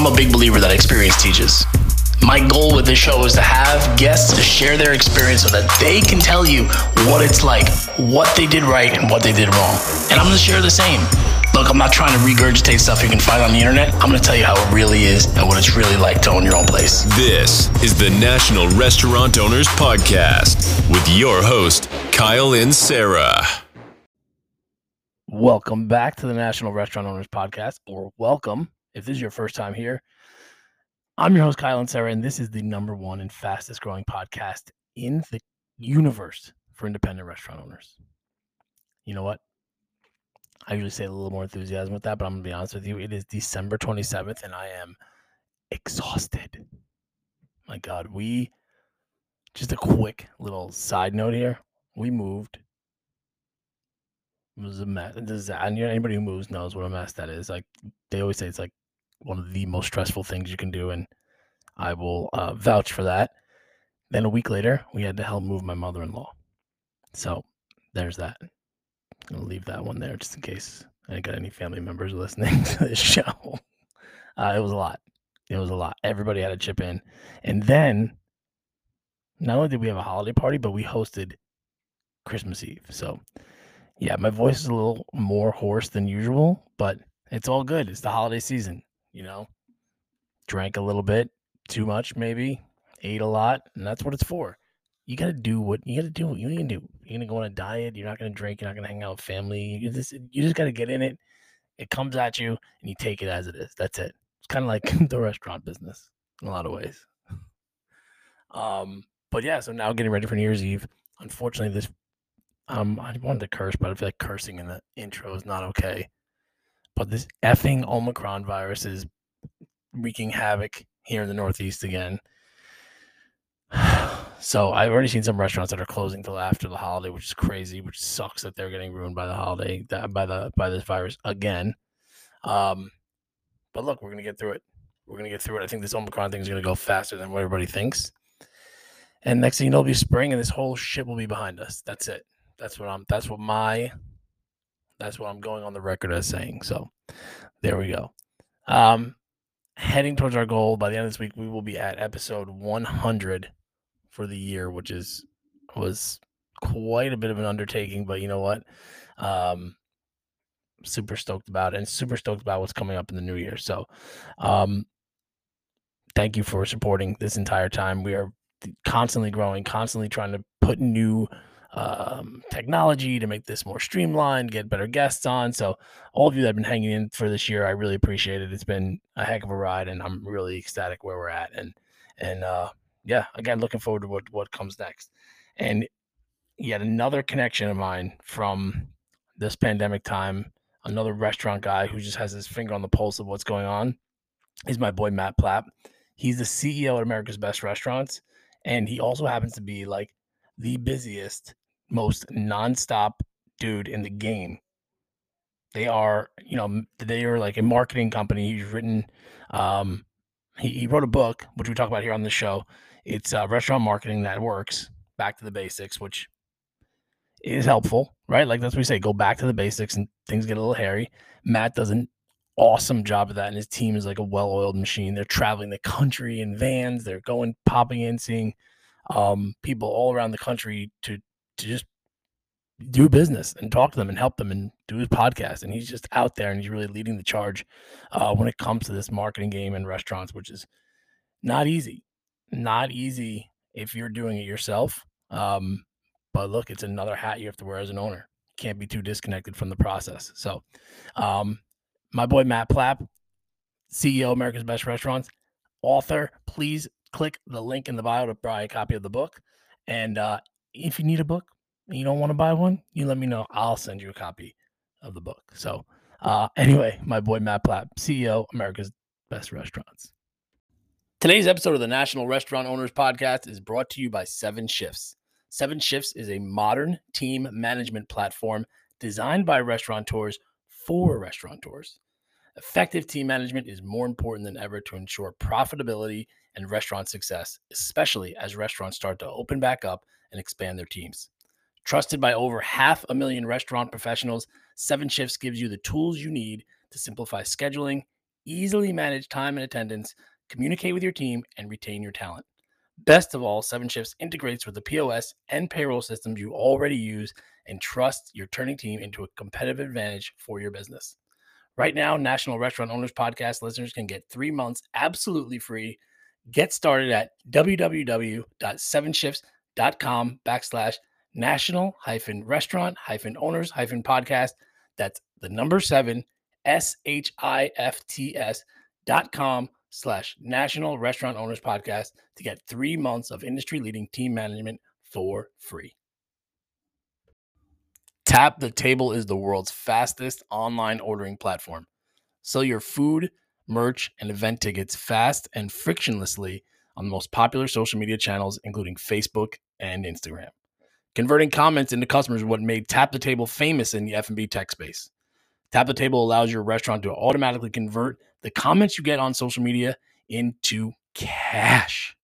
I'm a big believer that experience teaches. My goal with this show is to have guests to share their experience so that they can tell you what it's like, what they did right, and what they did wrong. And I'm gonna share the same. Look, I'm not trying to regurgitate stuff you can find on the internet. I'm gonna tell you how it really is and what it's really like to own your own place. This is the National Restaurant Owners Podcast with your host, Kyle Inserra. Welcome back to the National Restaurant Owners Podcast, or welcome if this is your first time here. I'm your host, Kyle Inserra, and this is the number one and fastest growing podcast in the universe for independent restaurant owners. You know what? I usually say a little more enthusiasm with that, but I'm going to be honest with you. It is December 27th, and I am exhausted. My God, we just a quick little side note here. We moved it was a mess. Anybody who moves knows what a mess that is. Like they always say, it's like one of the most stressful things you can do, and I will uh, vouch for that. Then a week later, we had to help move my mother-in-law. So there's that. I'll leave that one there just in case I got any family members listening to this show. Uh, it was a lot. It was a lot. Everybody had to chip in, and then not only did we have a holiday party, but we hosted Christmas Eve. So yeah, my voice is a little more hoarse than usual, but it's all good. It's the holiday season, you know. Drank a little bit, too much maybe, ate a lot, and that's what it's for. You got to do what you got to do. What you need to do. You're gonna go on a diet. You're not gonna drink. You're not gonna hang out with family. You just you just got to get in it. It comes at you, and you take it as it is. That's it. It's kind of like the restaurant business in a lot of ways. Um, but yeah, so now getting ready for New Year's Eve. Unfortunately, this um, I wanted to curse, but I feel like cursing in the intro is not okay. But this effing Omicron virus is wreaking havoc here in the Northeast again. So I've already seen some restaurants that are closing till after the holiday, which is crazy. Which sucks that they're getting ruined by the holiday, by the by this virus again. Um, but look, we're gonna get through it. We're gonna get through it. I think this Omicron thing is gonna go faster than what everybody thinks. And next thing you know, it'll be spring, and this whole shit will be behind us. That's it. That's what I'm. That's what my. That's what I'm going on the record as saying. So, there we go. Um, heading towards our goal by the end of this week, we will be at episode 100 for the year, which is was quite a bit of an undertaking. But you know what? Um, super stoked about it, and super stoked about what's coming up in the new year. So, um, thank you for supporting this entire time. We are constantly growing, constantly trying to put new um, technology to make this more streamlined, get better guests on. So, all of you that have been hanging in for this year, I really appreciate it. It's been a heck of a ride, and I'm really ecstatic where we're at. And and uh, yeah, again, looking forward to what what comes next. And yet another connection of mine from this pandemic time, another restaurant guy who just has his finger on the pulse of what's going on, is my boy Matt Plapp. He's the CEO at America's Best Restaurants, and he also happens to be like the busiest most nonstop dude in the game. They are, you know, they are like a marketing company. He's written, um, he, he wrote a book, which we talk about here on the show. It's uh, restaurant marketing that works. Back to the basics, which is helpful, right? Like that's what we say, go back to the basics, and things get a little hairy. Matt does an awesome job of that, and his team is like a well-oiled machine. They're traveling the country in vans. They're going, popping in, seeing um, people all around the country to to just do business and talk to them and help them and do his podcast. And he's just out there and he's really leading the charge uh, when it comes to this marketing game in restaurants, which is not easy. Not easy if you're doing it yourself. Um, but look, it's another hat you have to wear as an owner. Can't be too disconnected from the process. So, um, my boy Matt Plapp, CEO America's Best Restaurants, author, please click the link in the bio to buy a copy of the book. And uh, if you need a book, and you don't want to buy one, you let me know. I'll send you a copy of the book. So, uh, anyway, my boy Matt Plapp, CEO, America's Best Restaurants. Today's episode of the National Restaurant Owners Podcast is brought to you by Seven Shifts. Seven Shifts is a modern team management platform designed by restaurateurs for restaurateurs. Effective team management is more important than ever to ensure profitability and restaurant success, especially as restaurants start to open back up and expand their teams. Trusted by over half a million restaurant professionals, Seven Shifts gives you the tools you need to simplify scheduling, easily manage time and attendance, communicate with your team, and retain your talent. Best of all, Seven Shifts integrates with the POS and payroll systems you already use and trust your turning team into a competitive advantage for your business. Right now, National Restaurant Owners Podcast listeners can get three months absolutely free. Get started at www.sevenshifts.com backslash national hyphen restaurant hyphen owners hyphen podcast. That's the number seven, S H I F T S dot com slash national restaurant owners podcast to get three months of industry leading team management for free. Tap the Table is the world's fastest online ordering platform. Sell your food, merch, and event tickets fast and frictionlessly on the most popular social media channels, including Facebook and Instagram. Converting comments into customers is what made Tap the Table famous in the F&B tech space. Tap the Table allows your restaurant to automatically convert the comments you get on social media into cash.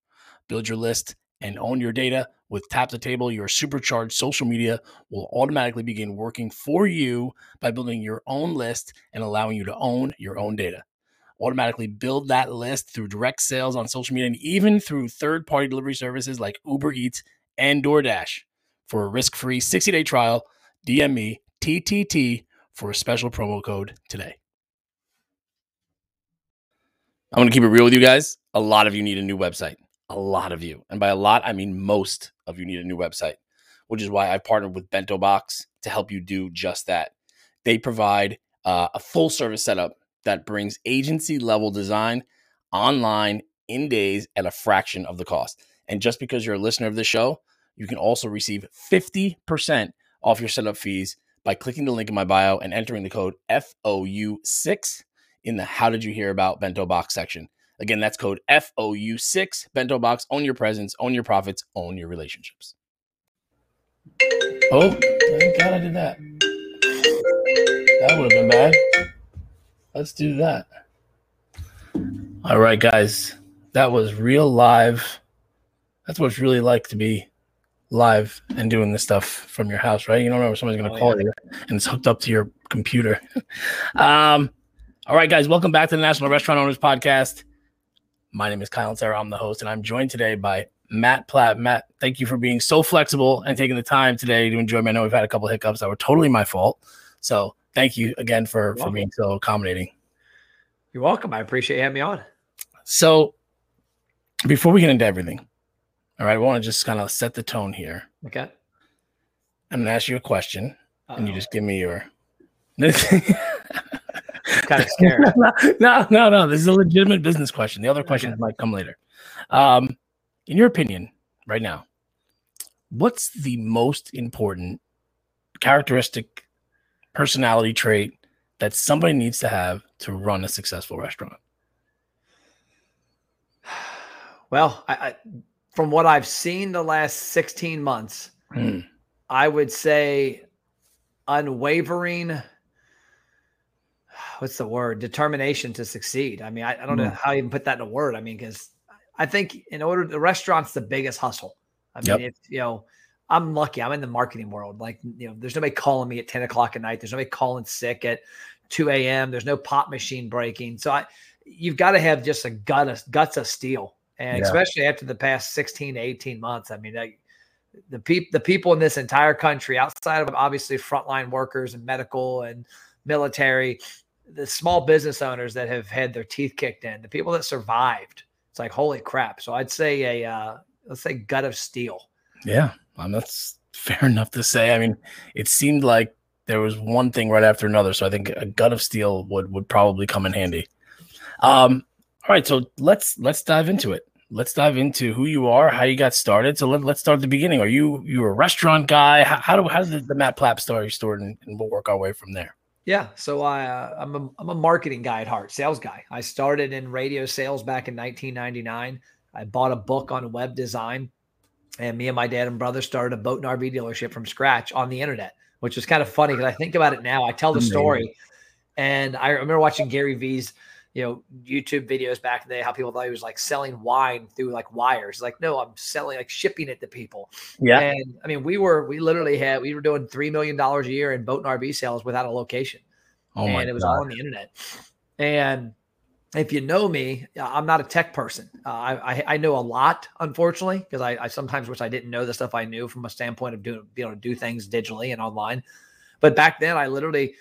Build your list and own your data with Tap the Table. Your supercharged social media will automatically begin working for you by building your own list and allowing you to own your own data. Automatically build that list through direct sales on social media and even through third party delivery services like Uber Eats and DoorDash. For a risk free 60 day trial, DM me TTT for a special promo code today. I'm going to keep it real with you guys. A lot of you need a new website. A lot of you. And by a lot, I mean most of you need a new website, which is why I partnered with Bento Box to help you do just that. They provide uh, a full service setup that brings agency level design online in days at a fraction of the cost. And just because you're a listener of this show, you can also receive 50% off your setup fees by clicking the link in my bio and entering the code FOU6 in the How Did You Hear About Bento Box section. Again, that's code FOU6 Bento Box. Own your presence, own your profits, own your relationships. Oh, thank God I did that. That would have been bad. Let's do that. All right, guys. That was real live. That's what it's really like to be live and doing this stuff from your house, right? You don't know if someone's going to oh, call yeah. you and it's hooked up to your computer. um, all right, guys, welcome back to the National Restaurant Owners Podcast. My name is Kyle Inserra. I'm the host, and I'm joined today by Matt Plapp. Matt, thank you for being so flexible and taking the time today to enjoy me. I know we've had a couple hiccups that were totally my fault. So thank you again for, for being so accommodating. You're welcome. I appreciate you having me on. So before we get into everything, all right, I want to just kind of set the tone here. Okay. I'm going to ask you a question, Uh-oh. and you just give me your. kind of scared. no, no, no. This is a legitimate business question. The other questions okay. might come later. Um, in your opinion, right now, what's the most important characteristic, personality trait that somebody needs to have to run a successful restaurant? Well, I, I, from what I've seen the last 16 months, mm. I would say unwavering what's the word determination to succeed i mean i, I don't mm. know how you even put that in a word i mean because i think in order the restaurant's the biggest hustle i mean yep. you know i'm lucky i'm in the marketing world like you know there's nobody calling me at 10 o'clock at night there's nobody calling sick at 2 a.m there's no pop machine breaking so i you've got to have just a gut of, guts of steel and yeah. especially after the past 16 to 18 months i mean I, the people the people in this entire country outside of obviously frontline workers and medical and military the small business owners that have had their teeth kicked in, the people that survived. It's like holy crap. So I'd say a uh, let's say gut of steel. Yeah, um, that's fair enough to say. I mean, it seemed like there was one thing right after another, so I think a gut of steel would would probably come in handy. Um, all right, so let's let's dive into it. Let's dive into who you are, how you got started. So let, let's start at the beginning. Are you you a restaurant guy? How, how do how does the, the Matt Plapp story start, and, and we'll work our way from there. Yeah, so I uh, I'm a I'm a marketing guy at heart, sales guy. I started in radio sales back in 1999. I bought a book on web design, and me and my dad and brother started a boat and RV dealership from scratch on the internet, which was kind of funny because I think about it now. I tell the story, and I remember watching Gary Vee's you know YouTube videos back in the day how people thought he was like selling wine through like wires. Like, no, I'm selling like shipping it to people. Yeah. And I mean, we were we literally had we were doing three million dollars a year in boat and RV sales without a location. Oh and it was God. all on the internet. And if you know me, I'm not a tech person. Uh, I, I know a lot, unfortunately, because I, I, sometimes wish I didn't know the stuff I knew from a standpoint of doing being able to do things digitally and online. But back then, I literally,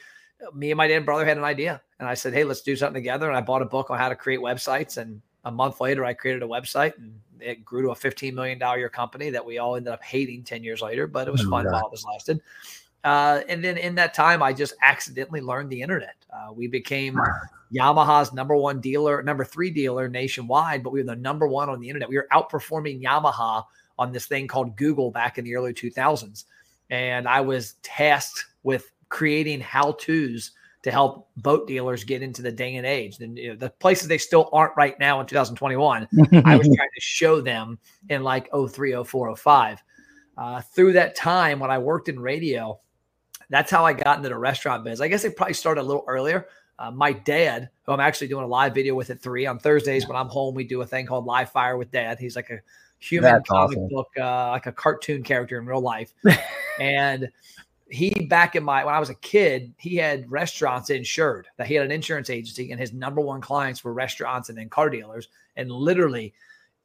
me and my dad and brother had an idea, and I said, "Hey, let's do something together." And I bought a book on how to create websites, and a month later, I created a website, and it grew to a 15 million dollar year company that we all ended up hating 10 years later. But it was oh, fun while it was lasted. Uh, and then in that time, I just accidentally learned the internet. Uh, we became Yamaha's number one dealer, number three dealer nationwide, but we were the number one on the internet. We were outperforming Yamaha on this thing called Google back in the early 2000s. And I was tasked with creating how to's to help boat dealers get into the day and age. And you know, the places they still aren't right now in 2021, I was trying to show them in like 03, 04, 05. Uh, through that time when I worked in radio, that's how I got into the restaurant biz. I guess it probably started a little earlier. Uh, my dad, who I'm actually doing a live video with at three on Thursdays when I'm home, we do a thing called Live Fire with Dad. He's like a human That's comic awesome. book, uh, like a cartoon character in real life. and he back in my when I was a kid, he had restaurants insured. That he had an insurance agency, and his number one clients were restaurants and then car dealers. And literally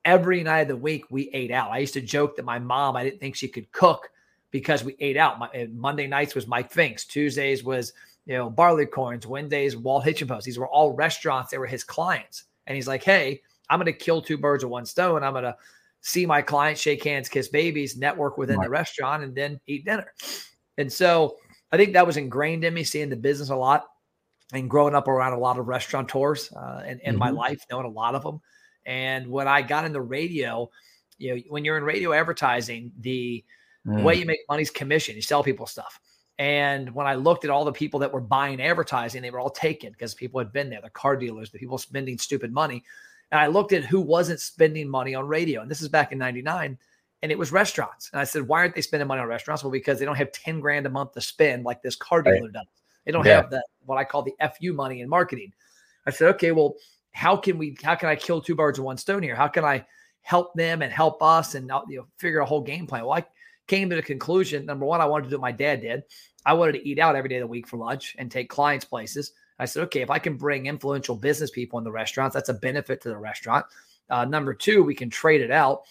every night of the week, we ate out. I used to joke that my mom, I didn't think she could cook because we ate out. My, Monday nights was Mike Fink's. Tuesdays was you know Barleycorns. Wednesdays Walt Hitchin Post. These were all restaurants. They were his clients, and he's like, "Hey, I'm going to kill two birds with one stone. I'm going to see my clients, shake hands, kiss babies, network within right. the restaurant, and then eat dinner." And so I think that was ingrained in me, seeing the business a lot and growing up around a lot of restaurateurs uh, in, in mm-hmm. my life, knowing a lot of them. And when I got into radio, you know, when you're in radio advertising, the Mm. way you make money is commission. You sell people stuff. And when I looked at all the people that were buying advertising, they were all taken because people had been there, the car dealers, the people spending stupid money. And I looked at who wasn't spending money on radio. And this is back in 99. And it was restaurants. And I said, why aren't they spending money on restaurants? Well, because they don't have 10 grand a month to spend like this car dealer right. does. They don't yeah. have the what I call the FU money in marketing. I said, okay, well, how can we how can I kill two birds with one stone here? How can I help them and help us and you know figure a whole game plan? Well, I came to the conclusion number one, I wanted to do what my dad did. I wanted to eat out every day of the week for lunch and take clients places. I said, okay, if I can bring influential business people in the restaurants, that's a benefit to the restaurant. Uh, number two, we can trade it out.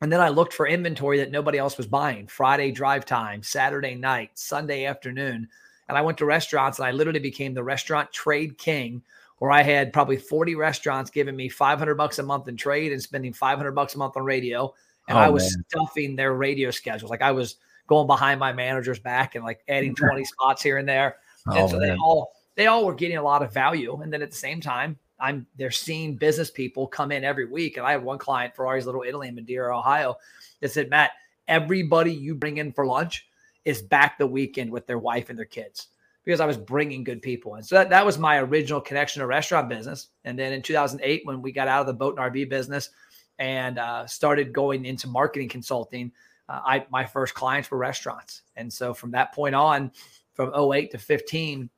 And then I looked for inventory that nobody else was buying Friday drive time, Saturday night, Sunday afternoon. And I went to restaurants and I literally became the restaurant trade king where I had probably 40 restaurants giving me 500 bucks a month in trade and spending 500 bucks a month on radio and oh, I was man. stuffing their radio schedules. Like I was going behind my manager's back and like adding 20 spots here and there. Oh, and so man. they all they all were getting a lot of value. And then at the same time, I'm they're seeing business people come in every week. And I have one client, Ferrari's Little Italy in Madeira, Ohio, that said, Matt, everybody you bring in for lunch is back the weekend with their wife and their kids because I was bringing good people. And so that, that was my original connection to restaurant business. And then in 2008, when we got out of the boat and RV business, and uh, started going into marketing consulting, uh, I my first clients were restaurants, and so from that point on, from 08 to 15,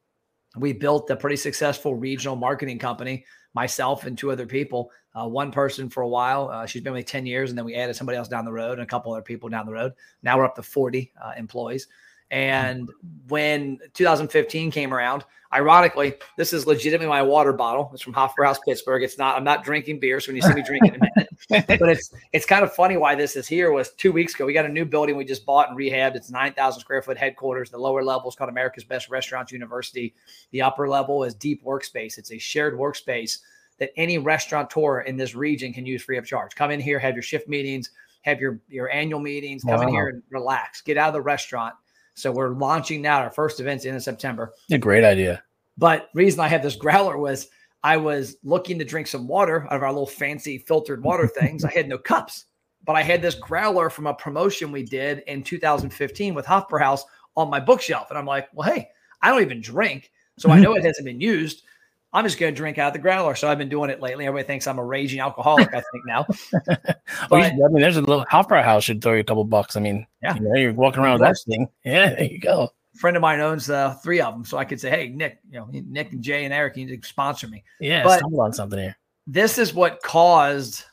we built a pretty successful regional marketing company. Myself and two other people. Uh, one person for a while. Uh, she's been with me 10 years, and then we added somebody else down the road and a couple other people down the road. Now we're up to 40 uh, employees. And when 2015 came around, ironically, this is legitimately my water bottle. It's from Hofbrauhaus Pittsburgh. It's not. I'm not drinking beer. So when you see me drinking in a minute, but it's it's kind of funny why this is here. Was two weeks ago. We got a new building we just bought and rehabbed. It's 9,000 square foot headquarters. The lower level is called America's Best Restaurants University. The upper level is Deep Workspace. It's a shared workspace that any restaurateur in this region can use free of charge. Come in here, have your shift meetings, have your your annual meetings. Come wow. in here and relax. Get out of the restaurant so we're launching now our first events in September. A great idea. But reason I had this growler was I was looking to drink some water out of our little fancy filtered water things. I had no cups, but I had this growler from a promotion we did in 2015 with Hofbrauhaus on my bookshelf. And I'm like, well, hey, I don't even drink. So I know it hasn't been used. I'm just going to drink out of the growler. So I've been doing it lately. Everybody thinks I'm a raging alcoholic, I think now. but, well, I mean, there's a little Hofbrauhaus should throw you a couple bucks. I mean, yeah, you know, you're walking around with that thing. Yeah, there you go. A friend of mine owns uh, three of them. So I could say, hey, Nick, you know, Nick and Jay and Eric, you need to sponsor me. Yeah, but stumble on something here. This is what caused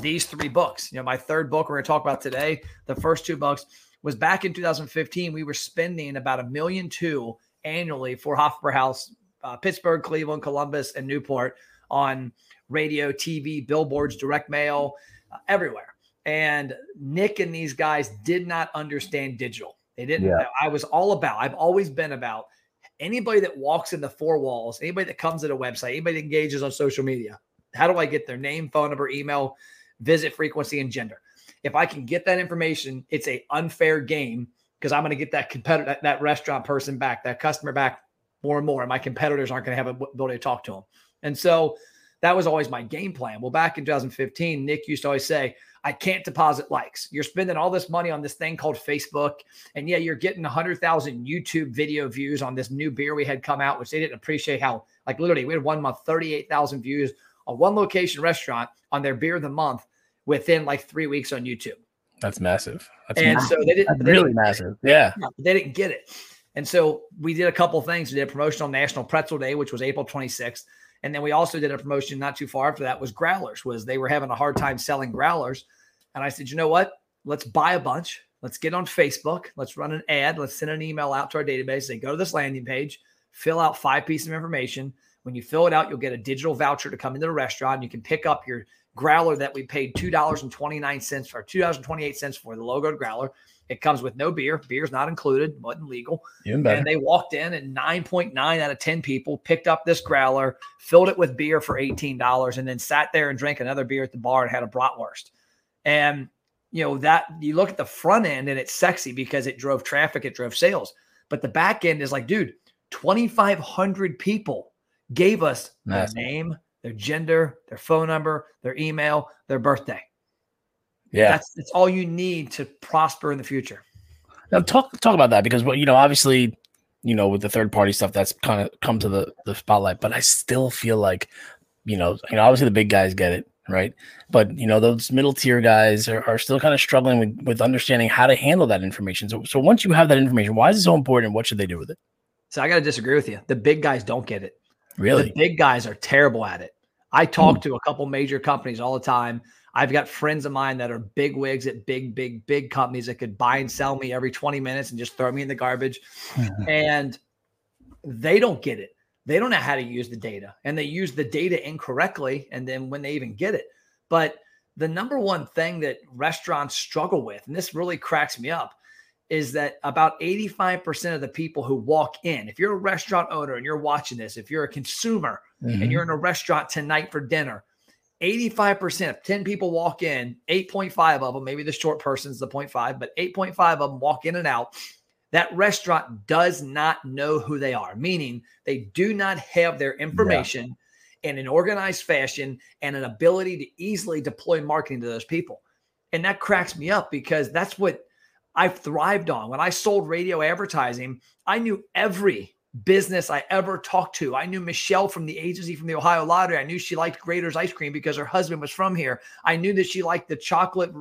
these three books. You know, my third book we're going to talk about today, the first two books was back in 2015. We were spending about a million two annually for Hofbrauhaus uh, Pittsburgh, Cleveland, Columbus, and Newport on radio, TV, billboards, direct mail, uh, everywhere. And Nick and these guys did not understand digital. They didn't. Yeah. I was all about, I've always been about anybody that walks in the four walls, anybody that comes to a website, anybody that engages on social media. How do I get their name, phone number, email, visit frequency, and gender? If I can get that information, it's a unfair game because I'm going to get that competitor, that, that restaurant person back, that customer back more and more. And my competitors aren't going to have a ability to talk to them. And so that was always my game plan. Well, back in 2015, Nick used to always say, I can't deposit likes. You're spending all this money on this thing called Facebook. And yeah, you're getting 100,000 YouTube video views on this new beer we had come out, which they didn't appreciate how, like, literally, we had one month, 38,000 views on one location restaurant on their beer of the month within like three weeks on YouTube. That's massive. That's and massive. so they didn't That's really didn't, massive. Yeah. They didn't get it. And so we did a couple things. We did a promotion on National Pretzel Day, which was April 26th. And then we also did a promotion not too far after that was growlers, was they were having a hard time selling growlers. And I said, you know what? Let's buy a bunch. Let's get on Facebook. Let's run an ad. Let's send an email out to our database. They go to this landing page, fill out five pieces of information. When you fill it out, you'll get a digital voucher to come into the restaurant. You can pick up your growler that we paid $2.29 or $2.28 for the logoed growler. It comes with no beer. Beer's not included, wasn't legal. And they walked in, and 9.9 out of 10 people picked up this growler, filled it with beer for $18, and then sat there and drank another beer at the bar and had a bratwurst. And you know that you look at the front end and it's sexy because it drove traffic, it drove sales. But the back end is like, dude, 2,500 people gave us nice. their name, their gender, their phone number, their email, their birthday. Yeah, that's that's all you need to prosper in the future. Now talk talk about that because what you know, obviously, you know, with the third party stuff, that's kind of come to the the spotlight. But I still feel like, you know, you know, obviously the big guys get it, right? But you know, those middle tier guys are, are still kind of struggling with, with understanding how to handle that information. So, so once you have that information, why is it so important? What should they do with it? So I got to disagree with you. The big guys don't get it. Really, the big guys are terrible at it. I talk hmm. to a couple major companies all the time. I've got friends of mine that are big wigs at big, big, big companies that could buy and sell me every 20 minutes and just throw me in the garbage. and they don't get it. They don't know how to use the data and they use the data incorrectly. And then when they even get it, but the number one thing that restaurants struggle with, and this really cracks me up, is that about 85% of the people who walk in, if you're a restaurant owner and you're watching this, if you're a consumer mm-hmm. and you're in a restaurant tonight for dinner, 85%, if 10 people walk in, 8.5 of them, maybe the short person's the 0.5, but 8.5 of them walk in and out. That restaurant does not know who they are, meaning they do not have their information yeah. in an organized fashion and an ability to easily deploy marketing to those people. And that cracks me up because that's what I've thrived on. When I sold radio advertising, I knew every business I ever talked to. I knew Michelle from the agency from the Ohio Lottery. I knew she liked Graeter's ice cream because her husband was from here. I knew that she liked the chocolate,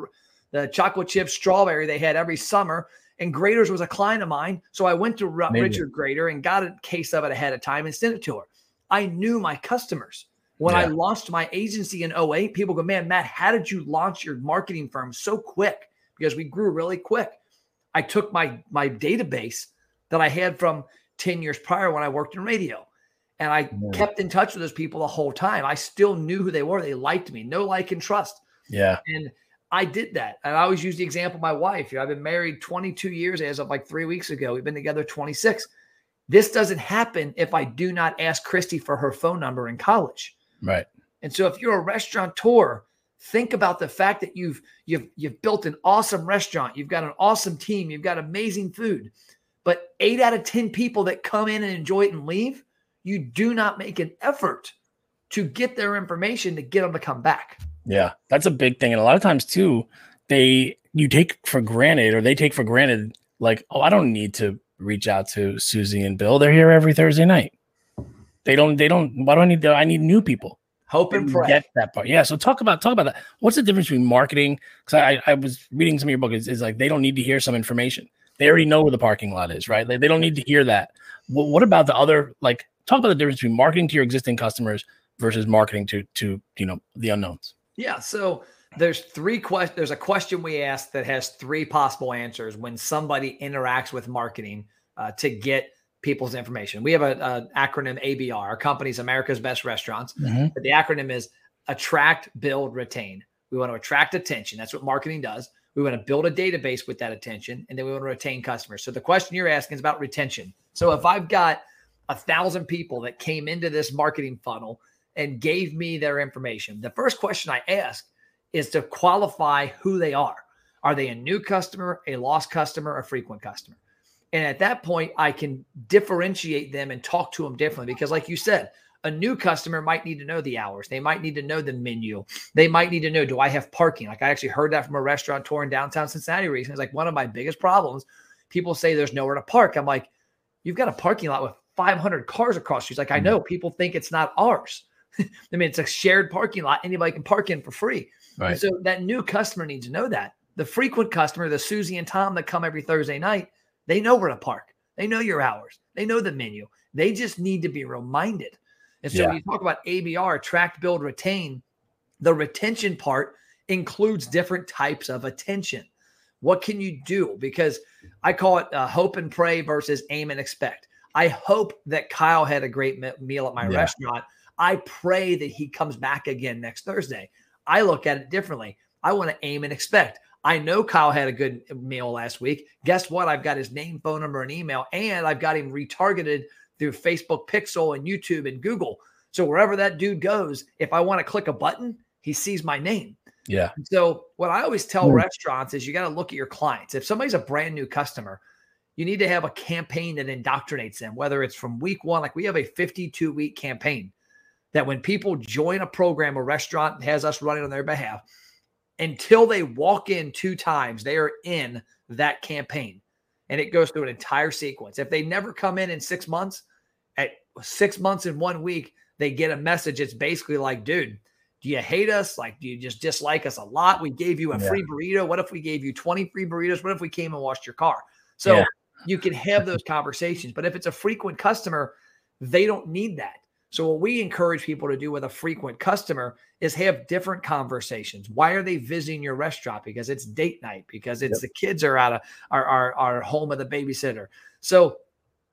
the chocolate chip strawberry they had every summer. And Graeter's was a client of mine. So I went to Maybe. Richard Graeter and got a case of it ahead of time and sent it to her. I knew my customers. When yeah. I launched my agency in 08, people go, Man, Matt, how did you launch your marketing firm so quick? Because we grew really quick. I took my my database that I had from 10 years prior when I worked in radio. And I yeah. kept in touch with those people the whole time. I still knew who they were. They liked me. No like and trust. Yeah. And I did that. And I always use the example of my wife. You know, I've been married 22 years as of like three weeks ago. We've been together 26. This doesn't happen if I do not ask Christy for her phone number in college. Right. And so if you're a restaurateur, think about the fact that you've you've you've built an awesome restaurant, you've got an awesome team, you've got amazing food. But 8 out of 10 people that come in and enjoy it and leave, you do not make an effort to get their information to get them to come back. Yeah, that's a big thing and a lot of times too, they you take for granted or they take for granted like, "Oh, I don't need to reach out to Susie and Bill. They're here every Thursday night." They don't they don't why do I need to, I need new people Hope and pray. Get that part. Yeah. So talk about talk about that. What's the difference between marketing? Because I, I was reading some of your book. Is, is like they don't need to hear some information. They already know where the parking lot is, right? They, they don't need to hear that. What, what about the other? Like talk about the difference between marketing to your existing customers versus marketing to to you know the unknowns. Yeah. So there's three questions. There's a question we ask that has three possible answers when somebody interacts with marketing uh, to get people's information. We have an acronym ABR. Our company's America's Best Restaurants, mm-hmm. but the acronym is attract, build, retain. We want to attract attention. That's what marketing does. We want to build a database with that attention, and then we want to retain customers. So the question you're asking is about retention. So if I've got a thousand people that came into this marketing funnel and gave me their information, the first question I ask is to qualify who they are. Are they a new customer, a lost customer, a frequent customer? And at that point, I can differentiate them and talk to them differently because, like you said, a new customer might need to know the hours. They might need to know the menu. They might need to know, do I have parking? Like I actually heard that from a restaurateur in downtown Cincinnati recently. It's like one of my biggest problems. People say there's nowhere to park. I'm like, you've got a parking lot with 500 cars across. She's like, I mm. know people think it's not ours. I mean, it's a shared parking lot. Anybody can park in for free. Right. so that new customer needs to know that. The frequent customer, the Susie and Tom that come every Thursday night, they know where to park. They know your hours. They know the menu. They just need to be reminded. And so yeah. when you talk about ABR, attract, build, retain, the retention part includes different types of attention. What can you do? Because I call it uh, hope and pray versus aim and expect. I hope that Kyle had a great meal at my yeah. restaurant. I pray that he comes back again next Thursday. I look at it differently. I want to aim and expect. I know Kyle had a good meal last week. Guess what? I've got his name, phone number, and email, and I've got him retargeted through Facebook Pixel and YouTube and Google. So wherever that dude goes, if I want to click a button, he sees my name. Yeah. So what I always tell mm. restaurants is you got to look at your clients. If somebody's a brand new customer, you need to have a campaign that indoctrinates them, whether it's from week one, like we have a 52 week campaign that when people join a program, a restaurant has us running on their behalf, until they walk in two times, they are in that campaign. And it goes through an entire sequence. If they never come in in six months, at six months in one week, they get a message. It's basically like, dude, do you hate us? Like, do you just dislike us a lot? We gave you a yeah. free burrito. What if we gave you 20 free burritos? What if we came and washed your car? So yeah. you can have those conversations. But if it's a frequent customer, they don't need that. So, what we encourage people to do with a frequent customer is have different conversations. Why are they visiting your restaurant? Because it's date night, because it's yep. the kids are out of our, our, our home of the babysitter. So,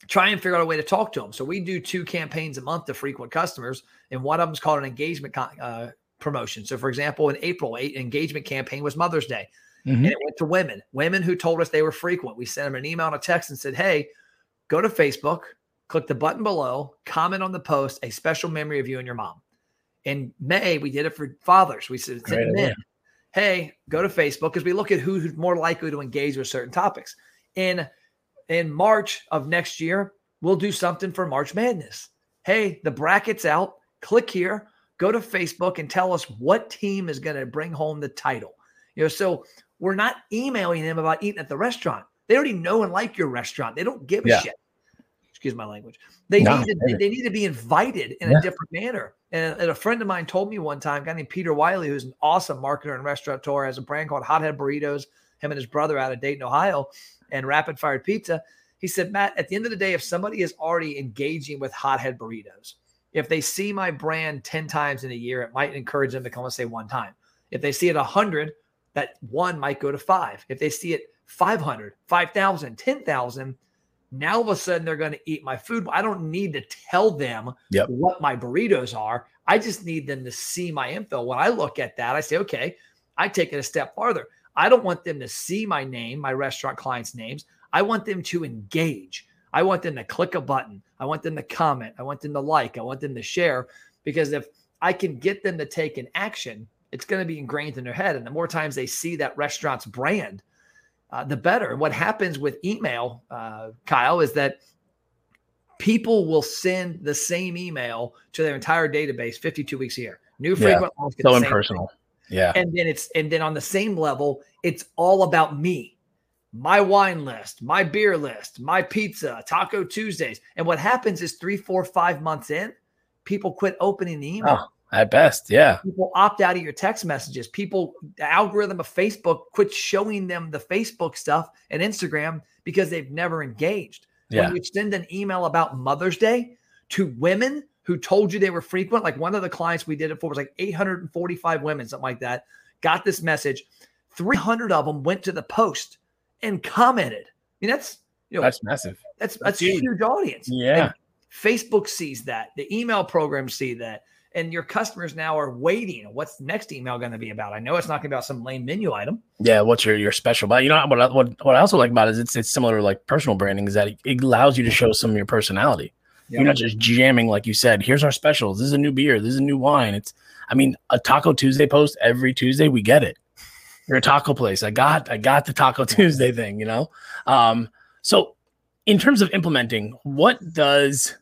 try and figure out a way to talk to them. So, we do two campaigns a month to frequent customers, and one of them is called an engagement uh, promotion. So, for example, in April, eight engagement campaign was Mother's Day, mm-hmm. and it went to women, women who told us they were frequent. We sent them an email and a text and said, Hey, go to Facebook, click the button below, comment on the post, a special memory of you and your mom. In May, we did it for fathers. We said, men, hey, go to Facebook because we look at who's more likely to engage with certain topics. In in March of next year, we'll do something for March Madness. Hey, the bracket's out. Click here, go to Facebook and tell us what team is going to bring home the title. You know, so we're not emailing them about eating at the restaurant. They already know and like your restaurant. They don't give a yeah. shit excuse my language. They no, need to they, they, need to be invited in yeah. a different manner. And, and, a friend of mine told me one time, a guy named Peter Wiley, who's an awesome marketer and restaurateur, has a brand called Hothead Burritos. Him and his brother out of Dayton, Ohio, and Rapid Fired Pizza. He said, Matt, at the end of the day, if somebody is already engaging with Hothead Burritos, if they see my brand 10 times in a year, it might encourage them to come and say one time. If they see it 100, that one might go to five. If they see it 500, 5,000, 10,000, now all of a sudden they're going to eat my food. I don't need to tell them yep. what my burritos are. I just need them to see my info. When I look at that, I say, okay, I take it a step farther. I don't want them to see my name, my restaurant clients' names. I want them to engage. I want them to click a button. I want them to comment. I want them to like. I want them to share. Because if I can get them to take an action, it's going to be ingrained in their head. And the more times they see that restaurant's brand, uh, the better. What happens with email, uh, Kyle, is that people will send the same email to their entire database 52 weeks a year. New frequent yeah. so impersonal. Thing. Yeah. And then it's and then on the same level, it's all about me. My wine list, my beer list, my pizza, Taco Tuesdays. And what happens is three, four, five months in, people quit opening the email. Oh. At best, yeah. People opt out of your text messages. People, the algorithm of Facebook quit showing them the Facebook stuff and Instagram because they've never engaged. Yeah. When you send an email about Mother's Day to women who told you they were frequent, like one of the clients we did it for was like 845 women, something like that, got this message. 300 of them went to the post and commented. I mean, that's You know, that's massive. That's that's, that's huge. huge audience. Yeah. And Facebook sees that. The email programs see that. And your customers now are waiting. What's the next email going to be about? I know it's not going to be about some lame menu item. Yeah, what's your your special? But you know what? What what I also like about it is it's it's similar to like personal branding. Is that it, it allows you to show some of your personality. Yep. You're not just jamming like you said. Here's our specials. This is a new beer. This is a new wine. It's I mean a Taco Tuesday post every Tuesday. We get it. You're a taco place. I got I got the Taco Tuesday thing. You know. Um. So in terms of implementing, what does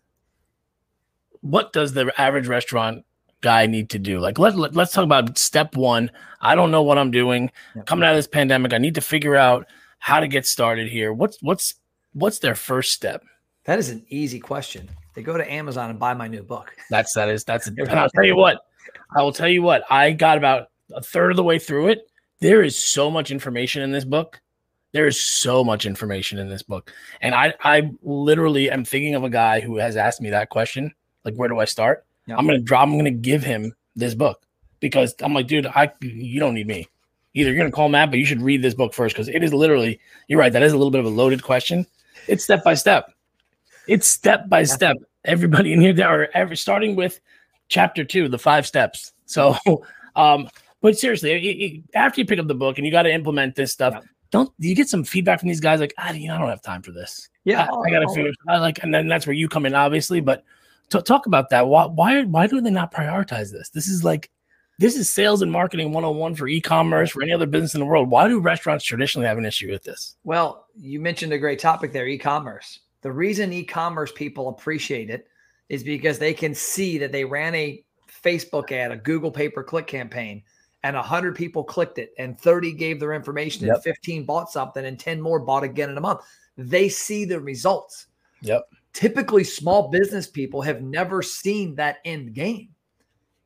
what does the average restaurant guy need to do? Like, let, let, us talk about step one. I don't know what I'm doing. Coming out of this pandemic, I need to figure out how to get started here. What's what's what's their first step? That is an easy question. They go to Amazon and buy my new book. That's that is that's. A, and I'll tell you what. I will tell you what. I got about a third of the way through it. There is so much information in this book. There is so much information in this book, and I I literally am thinking of a guy who has asked me that question like, where do I start? I'm gonna drop. I'm gonna give him this book because I'm like, dude, I you don't need me. Either you're gonna call Matt, but you should read this book first because it is literally. You're right. That is a little bit of a loaded question. It's step by step. It's step by step. Everybody in here are every starting with chapter two, the five steps. So, um, but seriously, it, it, after you pick up the book and you got to implement this stuff, yeah. don't you get some feedback from these guys like, ah, you know, I don't have time for this. Yeah, I, I gotta figure. I like, and then that's where you come in, obviously. But to talk about that. Why, why, why do they not prioritize this? This is like, this is sales and marketing 101 for e-commerce for any other business in the world. Why do restaurants traditionally have an issue with this? Well, you mentioned a great topic there, e-commerce. The reason e-commerce people appreciate it is because they can see that they ran a Facebook ad, a Google pay-per-click campaign, and 100 people clicked it, and 30 gave their information, yep. and 15 bought something, and 10 more bought again in a month. They see the results. Yep typically small business people have never seen that end game.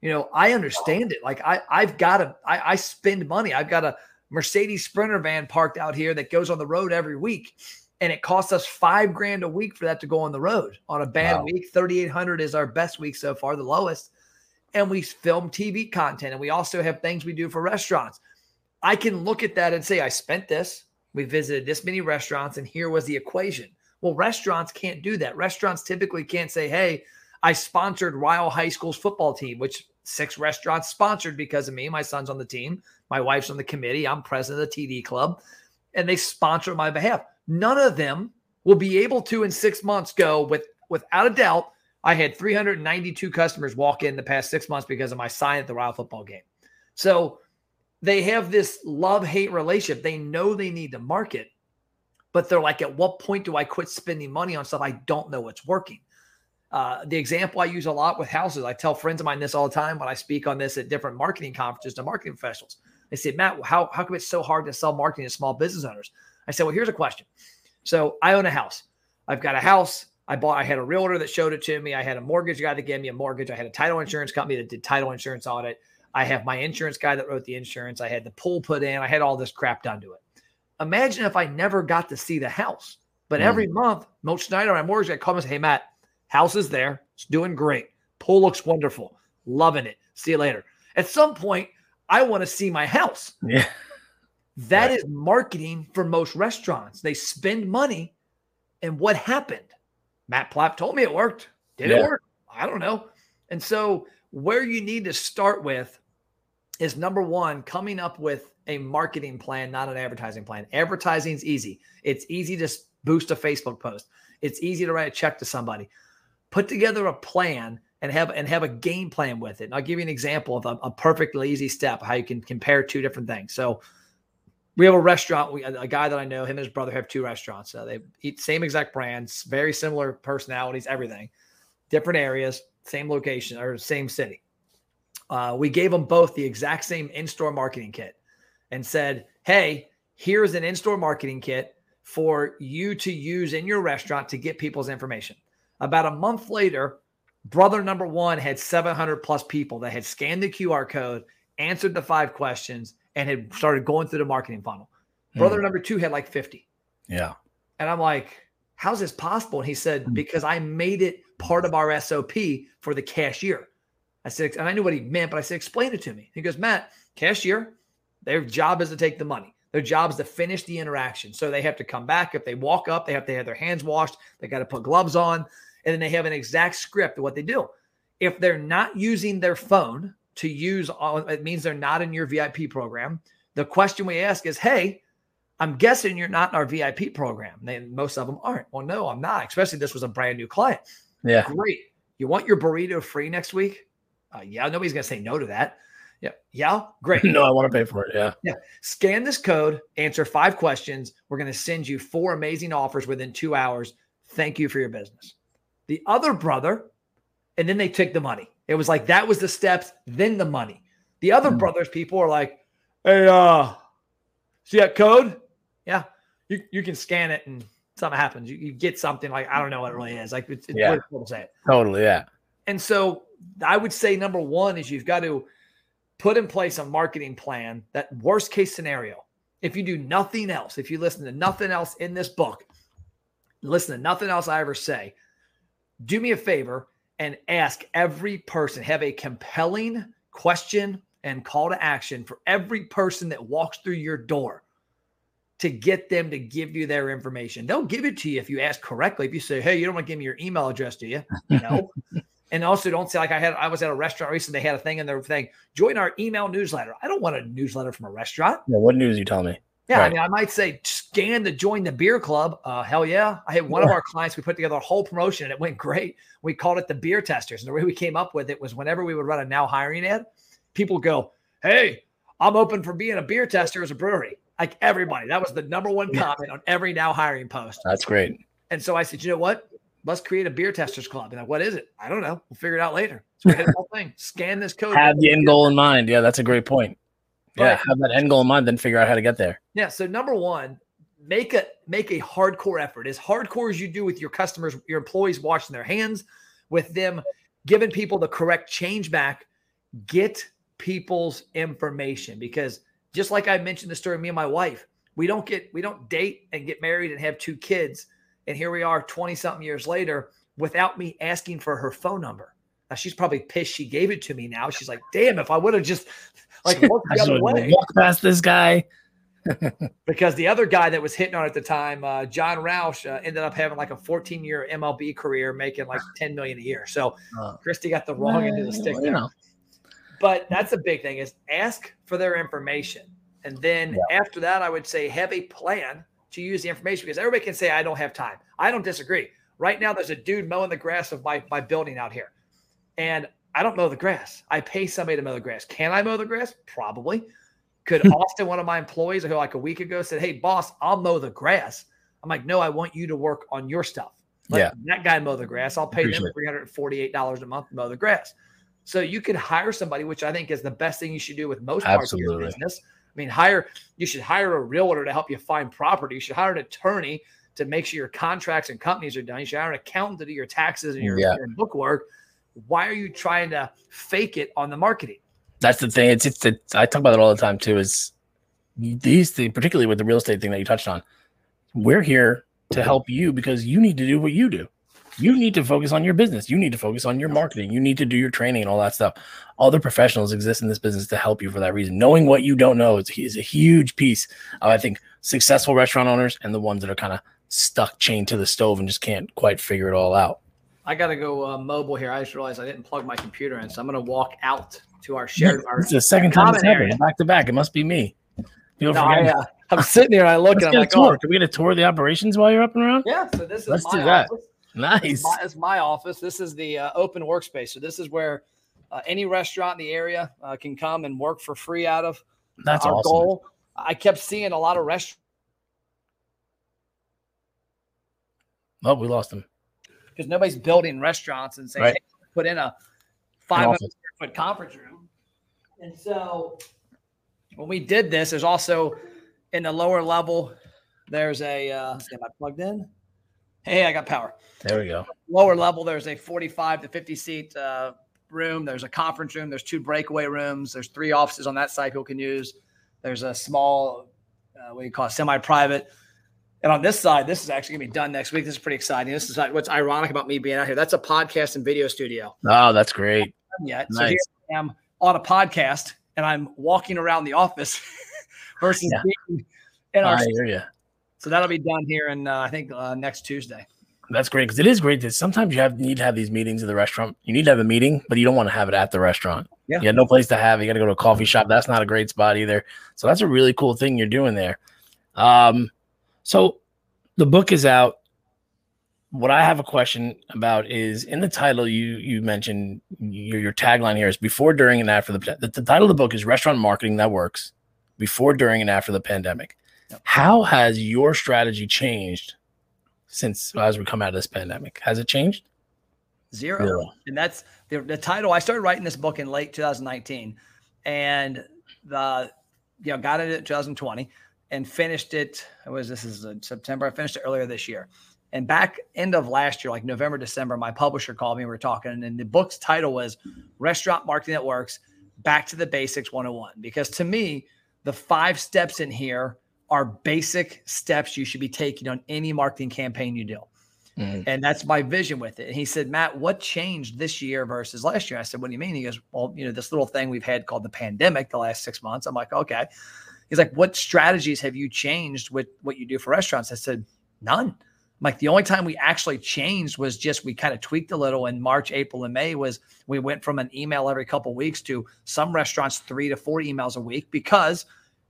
You know, I understand it. Like I, I've got a, I, I spend money. I've got a Mercedes Sprinter van parked out here that goes on the road every week, and it costs us five grand a week for that to go on the road. On a bad wow. week, thirty eight hundred is our best week so far, the lowest. And we film TV content, and we also have things we do for restaurants. I can look at that and say, I spent this. We visited this many restaurants, and here was the equation. Well, restaurants can't do that. Restaurants typically can't say, hey, I sponsored Ryle High School's football team, which six restaurants sponsored because of me. My son's on the team, my wife's on the committee, I'm president of the TD club, and they sponsor on my behalf. None of them will be able to in six months go with without a doubt. I had 392 customers walk in the past six months because of my sign at the Ryle football game. So they have this love hate relationship. They know they need to market, but they're like, at what point do I quit spending money on stuff I don't know what's working? Uh, the example I use a lot with houses, I tell friends of mine this all the time when I speak on this at different marketing conferences to marketing professionals. They say, Matt, how, how come it's so hard to sell marketing to small business owners? I said, well, here's a question. So I own a house. I've got a house. I bought, I had a realtor that showed it to me. I had a mortgage guy that gave me a mortgage. I had a title insurance company that did title insurance audit. I have my insurance guy that wrote the insurance. I had the pool put in. I had all this crap done to it. Imagine if I never got to see the house. But mm. every month, Mo Schneider, my mortgage guy, called me and say, Hey, Matt, house is there. It's doing great. Pool looks wonderful. Loving it. See you later. At some point, I want to see my house. Yeah. That right. is marketing for most restaurants. They spend money. And what happened? Matt Plapp told me it worked. Did yeah. it work? I don't know. And so, where you need to start with is number one, coming up with a marketing plan, not an advertising plan. Advertising is easy. It's easy to boost a Facebook post. It's easy to write a check to somebody. Put together a plan and have and have a game plan with it. And I'll give you an example of a, a perfectly easy step how you can compare two different things. So we have a restaurant. We, a, guy that I know, him and his brother have two restaurants. Uh, they eat same exact brands, very similar personalities, everything, different areas, same location or same city. Uh, we gave them both the exact same in-store marketing kit and said, Hey, here's an in store marketing kit for you to use in your restaurant to get people's information. About a month later, brother number one had 700 plus people that had scanned the QR code, answered the five questions, and had started going through the marketing funnel. Brother mm. number two had like 50. Yeah. And I'm like, how's this possible? And he said, mm. because I made it part of our SOP for the cashier. I said, and I knew what he meant, but I said, explain it to me. He goes, Matt, cashier, their job is to take the money. Their job is to finish the interaction. So they have to come back. If they walk up, they have to have their hands washed. They got to put gloves on. And then they have an exact script of what they do. If they're not using their phone to use, all, it means they're not in your VIP program. The question we ask is, hey, I'm guessing you're not in our VIP program. And most of them aren't. Well, no, I'm not. Especially this was a brand new client. Yeah. Great. You want your burrito free next week? Uh, yeah, nobody's going to say no to that. Yeah. Yeah. Great. no, I want to pay for it. Yeah. Yeah. Scan this code, answer five questions. We're going to send you four amazing offers within two hours. Thank you for your business. The other brother, and then they took the money. It was like that was the steps, then the money. The other mm-hmm. brothers, people are like, hey, uh, see that code? Yeah. You, you can scan it and something happens. You, you get something like, I don't know what it really is. Like it's, it's yeah. really cool to say it. Totally. Yeah. And so I would say number one is you've got to put in place a marketing plan that worst case scenario. If you do nothing else, if you listen to nothing else in this book, listen to nothing else I ever say, do me a favor and ask every person, have a compelling question and call to action for every person that walks through your door to get them to give you their information. They'll give it to you if you ask correctly. If you say, "Hey, you don't want to give me your email address, do you?" No. And also, don't say like I had. I was at a restaurant recently. They had a thing in their thing. Join our email newsletter. I don't want a newsletter from a restaurant. Yeah, what news you tell me? Yeah, right. I mean, I might say scan to join the beer club. Uh, hell yeah! I had one yeah. of our clients. We put together a whole promotion, and it went great. We called it the beer testers, and the way we came up with it was whenever we would run a now hiring ad, people go, "Hey, I'm open for being a beer tester as a brewery." Like everybody, that was the number one comment on every now hiring post. That's great. And so I said, you know what? Let's create a beer testers club. And like, what is it? I don't know. We'll figure it out later. So we the whole thing. Scan this code. Have the end goal in mind. Yeah, that's a great point. Yeah, right. have that end goal in mind, then figure out how to get there. Yeah. So number one, make a make a hardcore effort. As hardcore as you do with your customers, your employees washing their hands, with them giving people the correct change back, get people's information because just like I mentioned the story, of me and my wife, we don't get we don't date and get married and have two kids, and here we are 20 something years later without me asking for her phone number. Now she's probably pissed she gave it to me now. She's like, damn, if I would have just like walked the other way. Walk past this guy. because the other guy that was hitting on at the time, uh, John Roush, uh, ended up having like a 14 year MLB career, making like 10 million a year. So uh, Christy got the wrong end of the stick. You know, but that's a big thing is ask for their information. And then yeah. after that, I would say have a plan to use the information because everybody can say, I don't have time. I don't disagree. Right now, there's a dude mowing the grass of my, my building out here. And I don't mow the grass. I pay somebody to mow the grass. Can I mow the grass? Probably. Could Austin, one of my employees, who like a week ago said, Hey, boss, I'll mow the grass. I'm like, No, I want you to work on your stuff. Let yeah. that guy mow the grass. I'll pay Appreciate them $348 a month to mow the grass. So you could hire somebody, which I think is the best thing you should do with most parts of your business. I mean, hire you should hire a realtor to help you find property. You should hire an attorney to make sure your contracts and companies are done. You should hire an accountant to do your taxes and your, yeah. your book work. Why are you trying to fake it on the marketing? That's the thing. It's it's the, I talk about it all the time too. Is these things, particularly with the real estate thing that you touched on. We're here to help you because you need to do what you do you need to focus on your business. You need to focus on your marketing. You need to do your training and all that stuff. Other professionals exist in this business to help you for that reason. Knowing what you don't know is, is a huge piece of, I think, successful restaurant owners and the ones that are kind of stuck chained to the stove and just can't quite figure it all out. I got to go uh, mobile here. I just realized I didn't plug my computer in, so I'm going to walk out to our shared. It's the second time it's happened back to back. It must be me. no, I, uh, I'm sitting here I look Let's and I'm like, tour. Oh. Can we get a tour of the operations while you're up and around? Yeah. So this is Let's do that. Office. Nice. This is my, my office. This is the uh, open workspace. So this is where uh, any restaurant in the area uh, can come and work for free out of. Uh, That's our awesome. goal. I kept seeing a lot of restaurants. Oh, we lost him because nobody's building restaurants and saying, right. hey, put in a 500 square foot conference room. And so when we did this, there's also in the lower level, there's a, uh, am I plugged in? Hey, I got power. There we go. Lower level, there's a 45 to 50 seat uh, room. There's a conference room. There's two breakaway rooms. There's three offices on that side people can use. There's a small, uh, what do you call it, semi private. And on this side, this is actually going to be done next week. This is pretty exciting. This is what's ironic about me being out here. That's a podcast and video studio. Oh, that's great. Yet. Nice. So here I am on a podcast and I'm walking around the office versus yeah. being in our I hear you. So that'll be done here and uh, I think uh, next Tuesday. That's great because it is great that sometimes you have need to have these meetings at the restaurant. You need to have a meeting, but you don't want to have it at the restaurant. Yeah. You have no place to have. it. You got to go to a coffee shop. That's not a great spot either. So that's a really cool thing you're doing there. Um, so the book is out. What I have a question about is in the title you you mentioned your, your tagline here is before, during, and after the, the the title of the book is Restaurant Marketing That Works before, during, and after the pandemic. How has your strategy changed since as we come out of this pandemic? Has it changed? Zero. Zero. And that's the, the title. I started writing this book in late 2019 and the, you know, got it in 2020 and finished it. It was, this is uh, September. I finished it earlier this year. And back end of last year, like November, December, my publisher called me. And we were talking, and the book's title was Restaurant Marketing That Works Back to the Basics 101. Because to me, the five steps in here are basic steps you should be taking on any marketing campaign you do. Mhm. And that's my vision with it. And he said, Matt, what changed this year versus last year? I said, What do you mean? He goes, Well, you know, this little thing we've had called the pandemic the last six months. I'm like, Okay. He's like, What strategies have you changed with what you do for restaurants? I said, None. I'm like, the only time we actually changed was just we kind of tweaked a little in March, April, and May was we went from an email every couple of weeks to some restaurants three to four emails a week because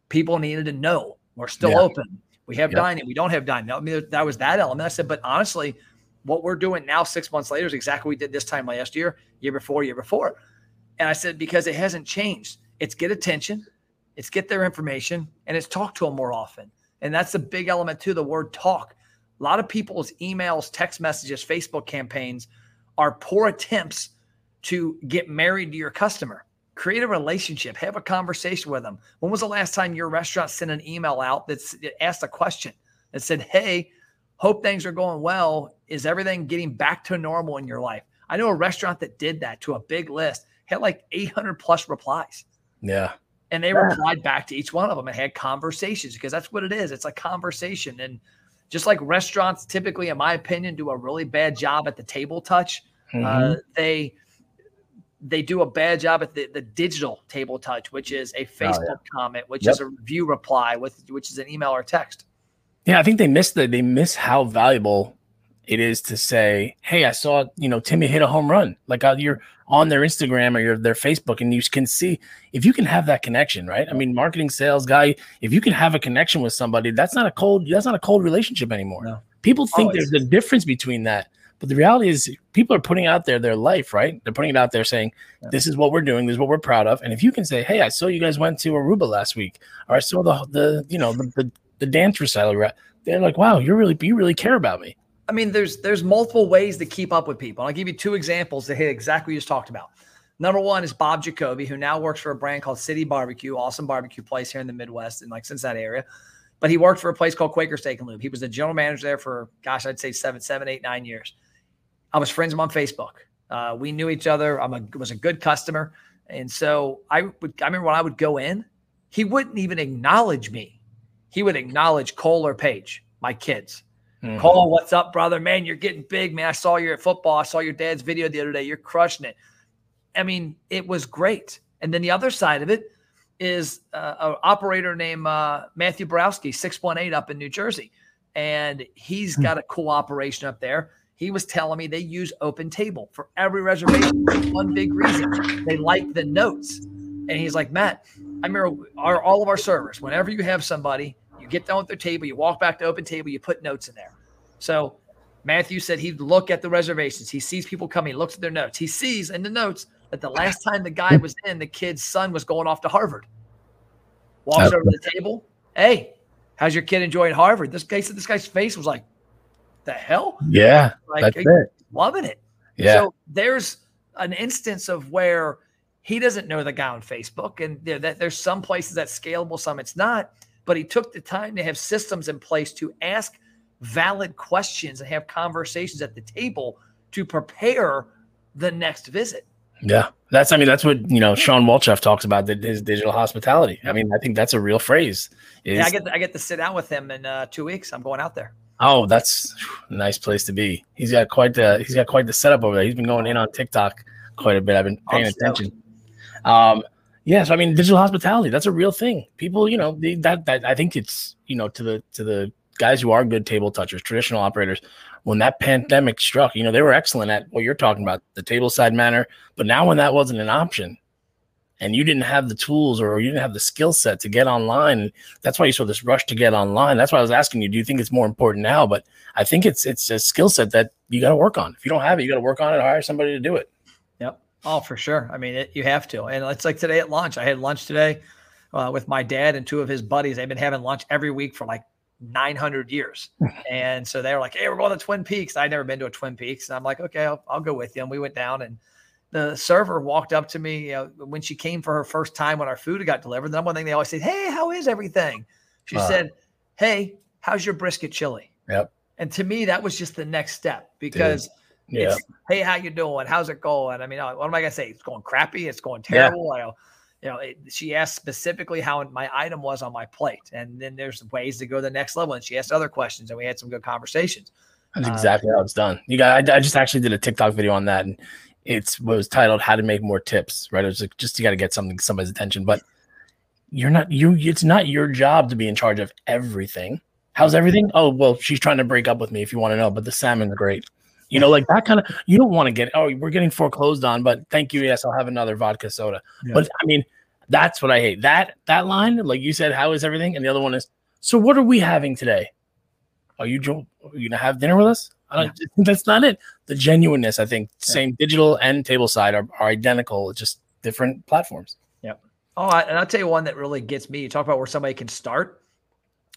people needed to know we're still Yeah. open. We have dining. We don't have dining. I mean, that was that element. I said, but honestly, what we're doing now, six months later, is exactly what we did this time last year, year before, year before. And I said, because it hasn't changed. It's get attention, it's get their information, and it's talk to them more often. And that's a big element too. The word talk. A lot of people's emails, text messages, Facebook campaigns are poor attempts to get married to your customer. Create a relationship, have a conversation with them. When was the last time your restaurant sent an email out that's that asked a question that said, Hey, hope things are going well. Is everything getting back to normal in your life? I know a restaurant that did that to a big list, had like 800 plus replies. Yeah. And they Yeah. replied back to each one of them and had conversations because that's what it is. It's a conversation. And just like restaurants typically, in my opinion, do a really bad job at the table touch, uh, Mhm. they they do a bad job at the, the digital table touch, which is a Facebook comment, which Yep. is a review reply, with which is an email or text. Yeah, I think they miss the they miss how valuable it is to say, "Hey, I saw you know Timmy hit a home run." Like uh, you're on their Instagram or your their Facebook, and you can see if you can have that connection, right? I mean, marketing sales guy, if you can have a connection with somebody, that's not a cold that's not a cold relationship anymore. No. People think Always. there's a difference between that, but the reality is people are putting out there their life, right? They're putting it out there saying, Yeah. "This is what we're doing. This is what we're proud of." And if you can say, "Hey, I saw you guys went to Aruba last week," or "I saw the the you know the the, the dance recital," right? they're like, "Wow, you're really you really care about me." I mean, there's there's multiple ways to keep up with people. I'll give you two examples that hit exactly what you just talked about. Number one is Bob Jacoby, who now works for a brand called City Barbeque, awesome barbecue place here in the Midwest and like Cincinnati area. But he worked for a place called Quaker Steak and Lube. He was the general manager there for, gosh, I'd say seven, seven, eight, nine years. I was friends with him on Facebook. Uh, we knew each other. I'm a was a good customer, and so I would. I remember when I would go in, he wouldn't even acknowledge me. He would acknowledge Cole or Paige, my kids. Mhm. Cole, what's up, brother? Man, you're getting big, man. I saw you at football. I saw your dad's video the other day. You're crushing it. I mean, it was great. And then the other side of it is uh, an operator named uh, Matthew Borowski, 618 up in New Jersey. And he's got a cool operation up there. He was telling me they use Open Table for every reservation. for One big reason they like the notes. And he's like, Matt, I remember our, all of our servers, whenever you have somebody, you get down with their table, you walk back to Open Table, you put notes in there. So Matthew said he'd look at the reservations. He sees people coming, he looks at their notes. He sees in the notes that the last time the guy was in, the kid's son was going off to Harvard. Walks Okay. over to the table. Hey, how's your kid enjoying Harvard? This guy said this guy's face was like, the hell? Yeah, Like loving it. Yeah, So there's an instance of where he doesn't know the guy on Facebook, and there, that there's some places that's scalable, some it's not. But he took the time to have systems in place to ask valid questions and have conversations at the table to prepare the next visit. yeah. That's I mean that's what you know Shawn Walchef talks about that his digital hospitality. I mean I think that's a real phrase. Is, Yeah, I get to, I get to sit down with him in uh, two weeks. I'm going out there. Oh, that's a nice place to be. He's got quite the he's got quite the setup over there. He's been going in on TikTok quite a bit. I've been paying I'm attention. Um, Yes, I mean digital hospitality. That's a real thing. People, you know, they, that that I think it's you know to the to the guys who are good table touchers, traditional operators. When that pandemic struck, you know, they were excellent at what you're talking about, the table side manner. But now, when that wasn't an option, and you didn't have the tools or you didn't have the skill set to get online, that's why you saw this rush to get online. That's why I was asking you, do you think it's more important now? But I think it's it's a skill set that you got to work on. If you don't have it, you got to work on it. Hire somebody to do it. Yep. Oh, for sure. I mean, it, you have to. And it's like today at lunch. I had lunch today uh, with my dad and two of his buddies. They've been having lunch every week for like 900 years. and so they were like, hey, we're going to Twin Peaks. I'd never been to a Twin Peaks. And I'm like, okay, I'll, I'll go with you. And we went down and the server walked up to me you know, when she came for her first time when our food got delivered. The number one thing they always say, hey, how is everything? She uh, said, hey, how's your brisket chili? Yep. And to me, that was just the next step because – yeah. It's, hey, how you doing? How's it going? I mean, what am I gonna say? It's going crappy. It's going terrible. Yeah. I, you know, it, she asked specifically how my item was on my plate, and then there's ways to go to the next level. And she asked other questions, and we had some good conversations. That's uh, exactly uh, how it's done. You got. I, I, just actually did a TikTok video on that, and it's was titled "How to Make More Tips." Right? It was like just you got to get something somebody's attention, but you're not you. It's not your job to be in charge of everything. How's everything? Oh well, she's trying to break up with me. If you want to know, but the salmon's great. You know, like that kind of you don't want to get oh, we're getting foreclosed on, but thank you. Yes, I'll have another vodka soda. Yeah. But I mean, that's what I hate. That that line, like you said, how is everything? And the other one is, so what are we having today? Are you are you gonna have dinner with us? I don't, yeah. that's not it. The genuineness, I think, yeah. same digital and table side are, are identical, just different platforms. Yep. Oh, I, and I'll tell you one that really gets me. You talk about where somebody can start.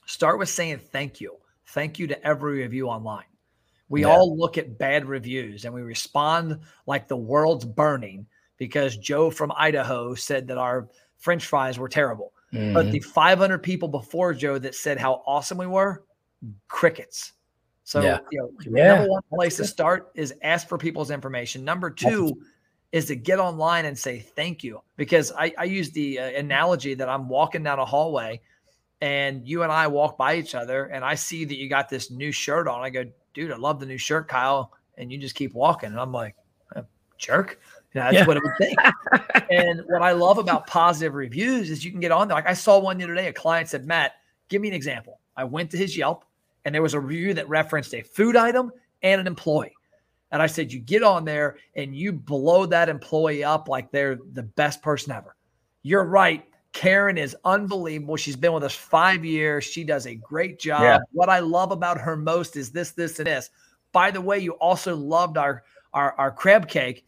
Start with saying thank you. Thank you to every review online. We yeah. all look at bad reviews and we respond like the world's burning because Joe from Idaho said that our French fries were terrible. Mm-hmm. But the 500 people before Joe that said how awesome we were, crickets. So, yeah. you know, yeah. number one place to start is ask for people's information. Number two is to get online and say thank you. Because I, I use the uh, analogy that I'm walking down a hallway and you and I walk by each other and I see that you got this new shirt on. I go, dude, I love the new shirt, Kyle. And you just keep walking. And I'm like, jerk. You know, that's yeah. what it would think. and what I love about positive reviews is you can get on there. Like I saw one the other day, a client said, Matt, give me an example. I went to his Yelp and there was a review that referenced a food item and an employee. And I said, you get on there and you blow that employee up like they're the best person ever. You're right. Karen is unbelievable. She's been with us five years. She does a great job. Yeah. What I love about her most is this, this, and this. By the way, you also loved our our, our crab cake.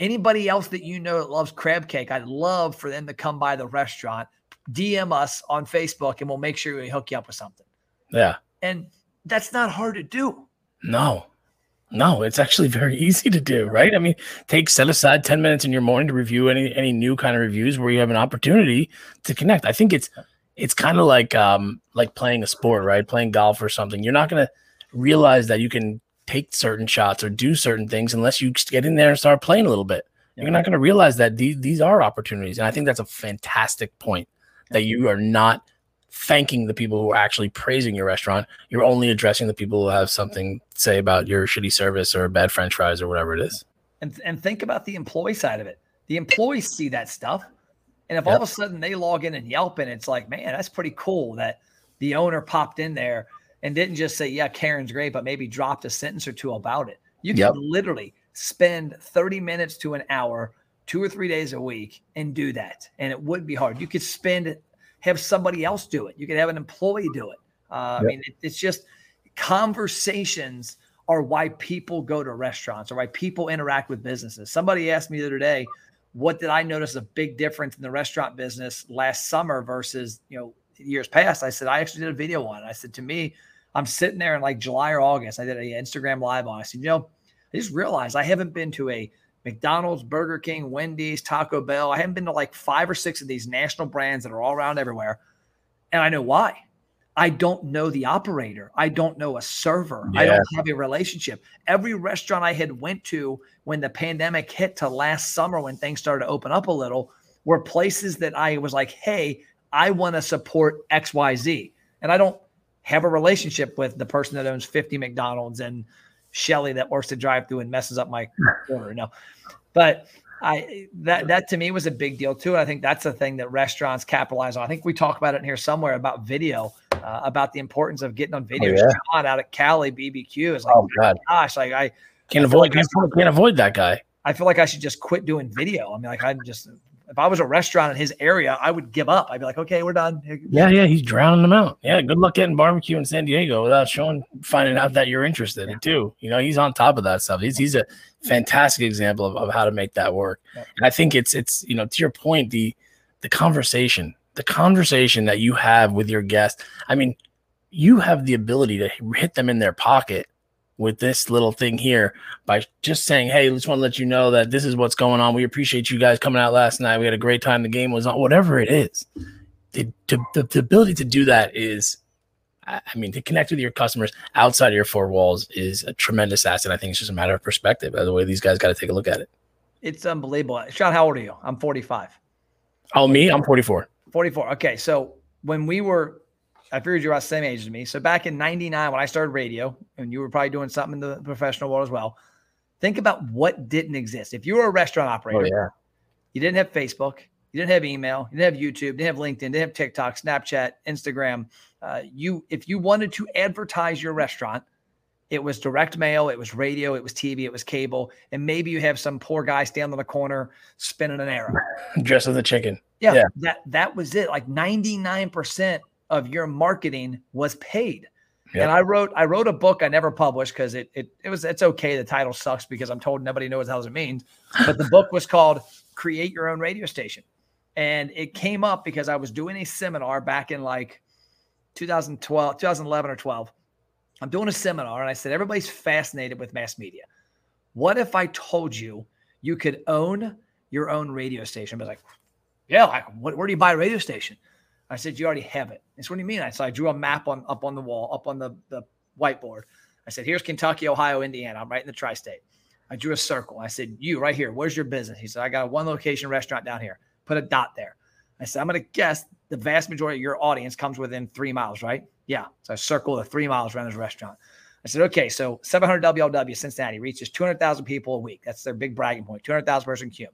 Anybody else that you know that loves crab cake, I'd love for them to come by the restaurant, DM us on Facebook, and we'll make sure we hook you up with something. Yeah. And that's not hard to do. No. No, it's actually very easy to do, right? I mean, take set aside 10 minutes in your morning to review any any new kind of reviews where you have an opportunity to connect. I think it's it's kind of like um like playing a sport, right? Playing golf or something. You're not going to realize that you can take certain shots or do certain things unless you get in there and start playing a little bit. You're not going to realize that these these are opportunities. And I think that's a fantastic point that you are not thanking the people who are actually praising your restaurant. You're only addressing the people who have something to say about your shitty service or bad French fries or whatever it is. And and think about the employee side of it. The employees see that stuff, and if yep. all of a sudden they log in and Yelp and it's like, man, that's pretty cool that the owner popped in there and didn't just say, yeah, Karen's great, but maybe dropped a sentence or two about it. You can yep. literally spend 30 minutes to an hour, two or three days a week, and do that. And it would be hard. You could spend have somebody else do it. You can have an employee do it. Uh, yep. I mean, it, it's just conversations are why people go to restaurants or why people interact with businesses. Somebody asked me the other day, what did I notice a big difference in the restaurant business last summer versus, you know, years past? I said, I actually did a video on it. I said, to me, I'm sitting there in like July or August. I did an Instagram live on. I said, you know, I just realized I haven't been to a McDonald's, Burger King, Wendy's, Taco Bell. I haven't been to like five or six of these national brands that are all around everywhere. And I know why. I don't know the operator. I don't know a server. Yeah. I don't have a relationship. Every restaurant I had went to when the pandemic hit to last summer when things started to open up a little were places that I was like, "Hey, I want to support XYZ." And I don't have a relationship with the person that owns 50 McDonald's and Shelly that works the drive through and messes up my order. No, but I that that to me was a big deal too. And I think that's the thing that restaurants capitalize on. I think we talk about it in here somewhere about video, uh, about the importance of getting on video. Oh, yeah. John out at Cali BBQ is like, oh god, gosh, like I can't I avoid like can't, can't avoid that guy. I feel like I should just quit doing video. I mean, like I'm just if I was a restaurant in his area, I would give up. I'd be like, okay, we're done. Yeah, yeah, he's drowning them out. Yeah, good luck getting barbecue in San Diego without showing, finding out that you're interested yeah. too. You know, he's on top of that stuff. He's he's a fantastic example of, of how to make that work. Yeah. And I think it's it's you know to your point the the conversation, the conversation that you have with your guest. I mean, you have the ability to hit them in their pocket with this little thing here by just saying, Hey, just want to let you know that this is what's going on. We appreciate you guys coming out last night. We had a great time. The game was on, whatever it is. The, the, the ability to do that is, I mean, to connect with your customers outside of your four walls is a tremendous asset. I think it's just a matter of perspective. By the way, these guys got to take a look at it. It's unbelievable. Sean, how old are you? I'm 45. Oh, me? I'm 44. 44. Okay. So when we were I figured you're about the same age as me. So back in 99, when I started radio, and you were probably doing something in the professional world as well, think about what didn't exist. If you were a restaurant operator, oh, yeah. you didn't have Facebook, you didn't have email, you didn't have YouTube, you didn't have LinkedIn, didn't have TikTok, Snapchat, Instagram. Uh, you, if you wanted to advertise your restaurant, it was direct mail, it was radio, it was TV, it was cable, and maybe you have some poor guy standing on the corner spinning an arrow, dressed as a chicken. Yeah, yeah, that that was it. Like ninety nine percent of your marketing was paid. Yep. And I wrote I wrote a book I never published because it, it it was it's okay. The title sucks because I'm told nobody knows how it means. But the book was called Create Your Own Radio Station. And it came up because I was doing a seminar back in like 2012, 2011 or 12. I'm doing a seminar and I said, everybody's fascinated with mass media. What if I told you you could own your own radio station? I was like, yeah, like, what, where do you buy a radio station? I said, you already have it. Said, what do you mean? I said, I drew a map on up on the wall, up on the, the whiteboard. I said, here's Kentucky, Ohio, Indiana. I'm right in the tri-state. I drew a circle. I said, you right here. Where's your business? He said, I got a one location restaurant down here. Put a dot there. I said, I'm going to guess the vast majority of your audience comes within three miles, right? Yeah. So I circle the three miles around this restaurant. I said, okay, so 700 WLW Cincinnati reaches 200,000 people a week. That's their big bragging 200,000 person cume.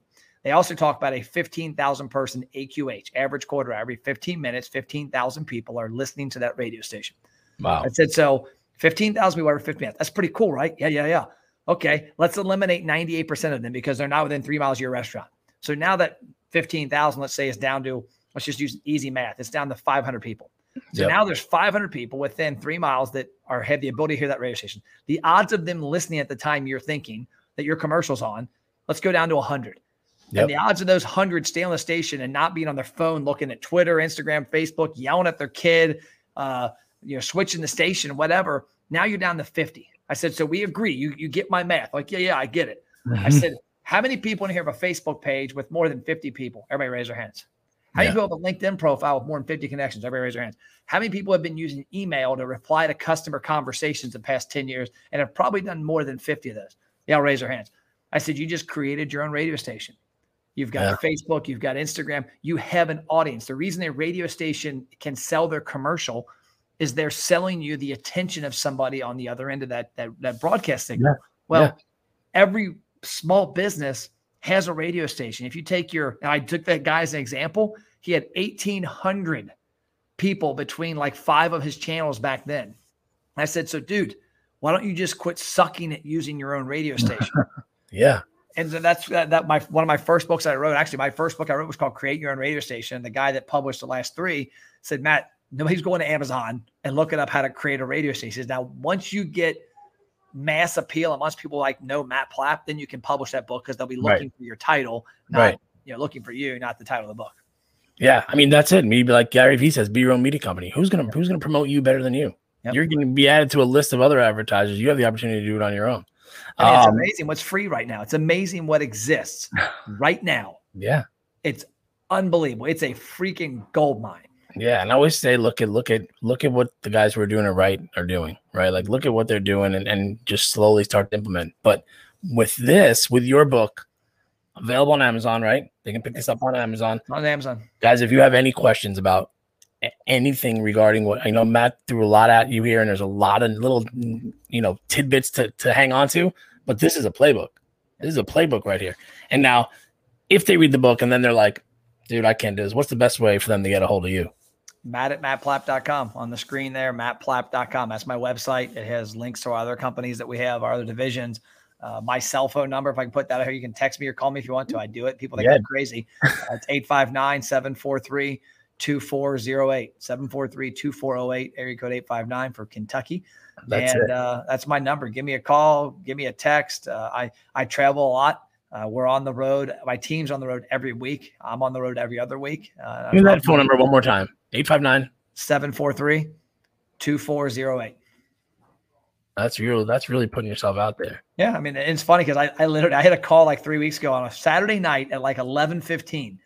They also talk about a 15,000 person AQH, average quarter every 15 minutes, 15,000 people are listening to that radio station. Wow. I said, so 15,000 people every 15 minutes. That's pretty cool, right? Yeah, yeah, yeah. Okay, let's eliminate 98% of them because they're not within three miles of your restaurant. So now that 15,000, let's say, is down to, let's just use easy math, it's down to 500 people. So yep. now there's 500 people within three miles that are have the ability to hear that radio station. The odds of them listening at the time you're thinking that your commercial's on, let's go down to 100. Yep. And the odds of those hundred staying on the station and not being on their phone, looking at Twitter, Instagram, Facebook, yelling at their kid, uh, you know, switching the station, whatever. Now you're down to 50. I said, so we agree. You you get my math. Like, yeah, yeah, I get it. Mm-hmm. I said, how many people in here have a Facebook page with more than 50 people? Everybody raise their hands. How many people have a LinkedIn profile with more than 50 connections? Everybody raise their hands. How many people have been using email to reply to customer conversations the past 10 years and have probably done more than 50 of those? Yeah, raise their hands. I said, you just created your own radio station. You've got yeah. Facebook, you've got Instagram, you have an audience. The reason a radio station can sell their commercial is they're selling you the attention of somebody on the other end of that that, that broadcast signal. Yeah. Well, yeah. every small business has a radio station. If you take your, I took that guy as an example, he had 1,800 people between like five of his channels back then. I said, so dude, why don't you just quit sucking at using your own radio station? yeah and that's that, that, my one of my first books I wrote. Actually, my first book I wrote was called Create Your Own Radio Station. The guy that published the last three said, Matt, nobody's going to Amazon and looking up how to create a radio station. Now once you get mass appeal and once people like know Matt Plapp, then you can publish that book because they'll be looking right. for your title, not right. you know looking for you, not the title of the book. Yeah, I mean that's it. Maybe like Gary Vee says, be your own media company. Who's gonna who's gonna promote you better than you? Yep. You're going to be added to a list of other advertisers. You have the opportunity to do it on your own. I mean, it's um, amazing what's free right now. It's amazing what exists right now. Yeah. It's unbelievable. It's a freaking gold mine. Yeah, and I always say, look at look at look at what the guys who are doing it right are doing, right? Like look at what they're doing and, and just slowly start to implement. But with this, with your book, available on Amazon, right? They can pick this up on Amazon. On Amazon. Guys, if you have any questions about anything regarding what I know Matt threw a lot at you here, and there's a lot of little you know tidbits to, to hang on to, but this is a playbook. This is a playbook right here. And now if they read the book and then they're like, dude, I can't do this, what's the best way for them to get a hold of you? Matt at mattplapp.com on the screen there, mattplapp.com. That's my website. It has links to our other companies that we have, our other divisions. Uh, my cell phone number, if I can put that out here, you can text me or call me if you want to. I do it. People think yeah. I'm crazy. Uh, it's 859 743 2408. 743 2408, area code 859 for Kentucky. That's and uh, that's my number. Give me a call, give me a text. Uh, I, I travel a lot. Uh, we're on the road. My team's on the road every week. I'm on the road every other week. Uh, Give that phone number one more time 859 743 2408. That's real. That's really putting yourself out there. Yeah, I mean, it's funny because I, I literally I had a call like three weeks ago on a Saturday night at like eleven fifteen,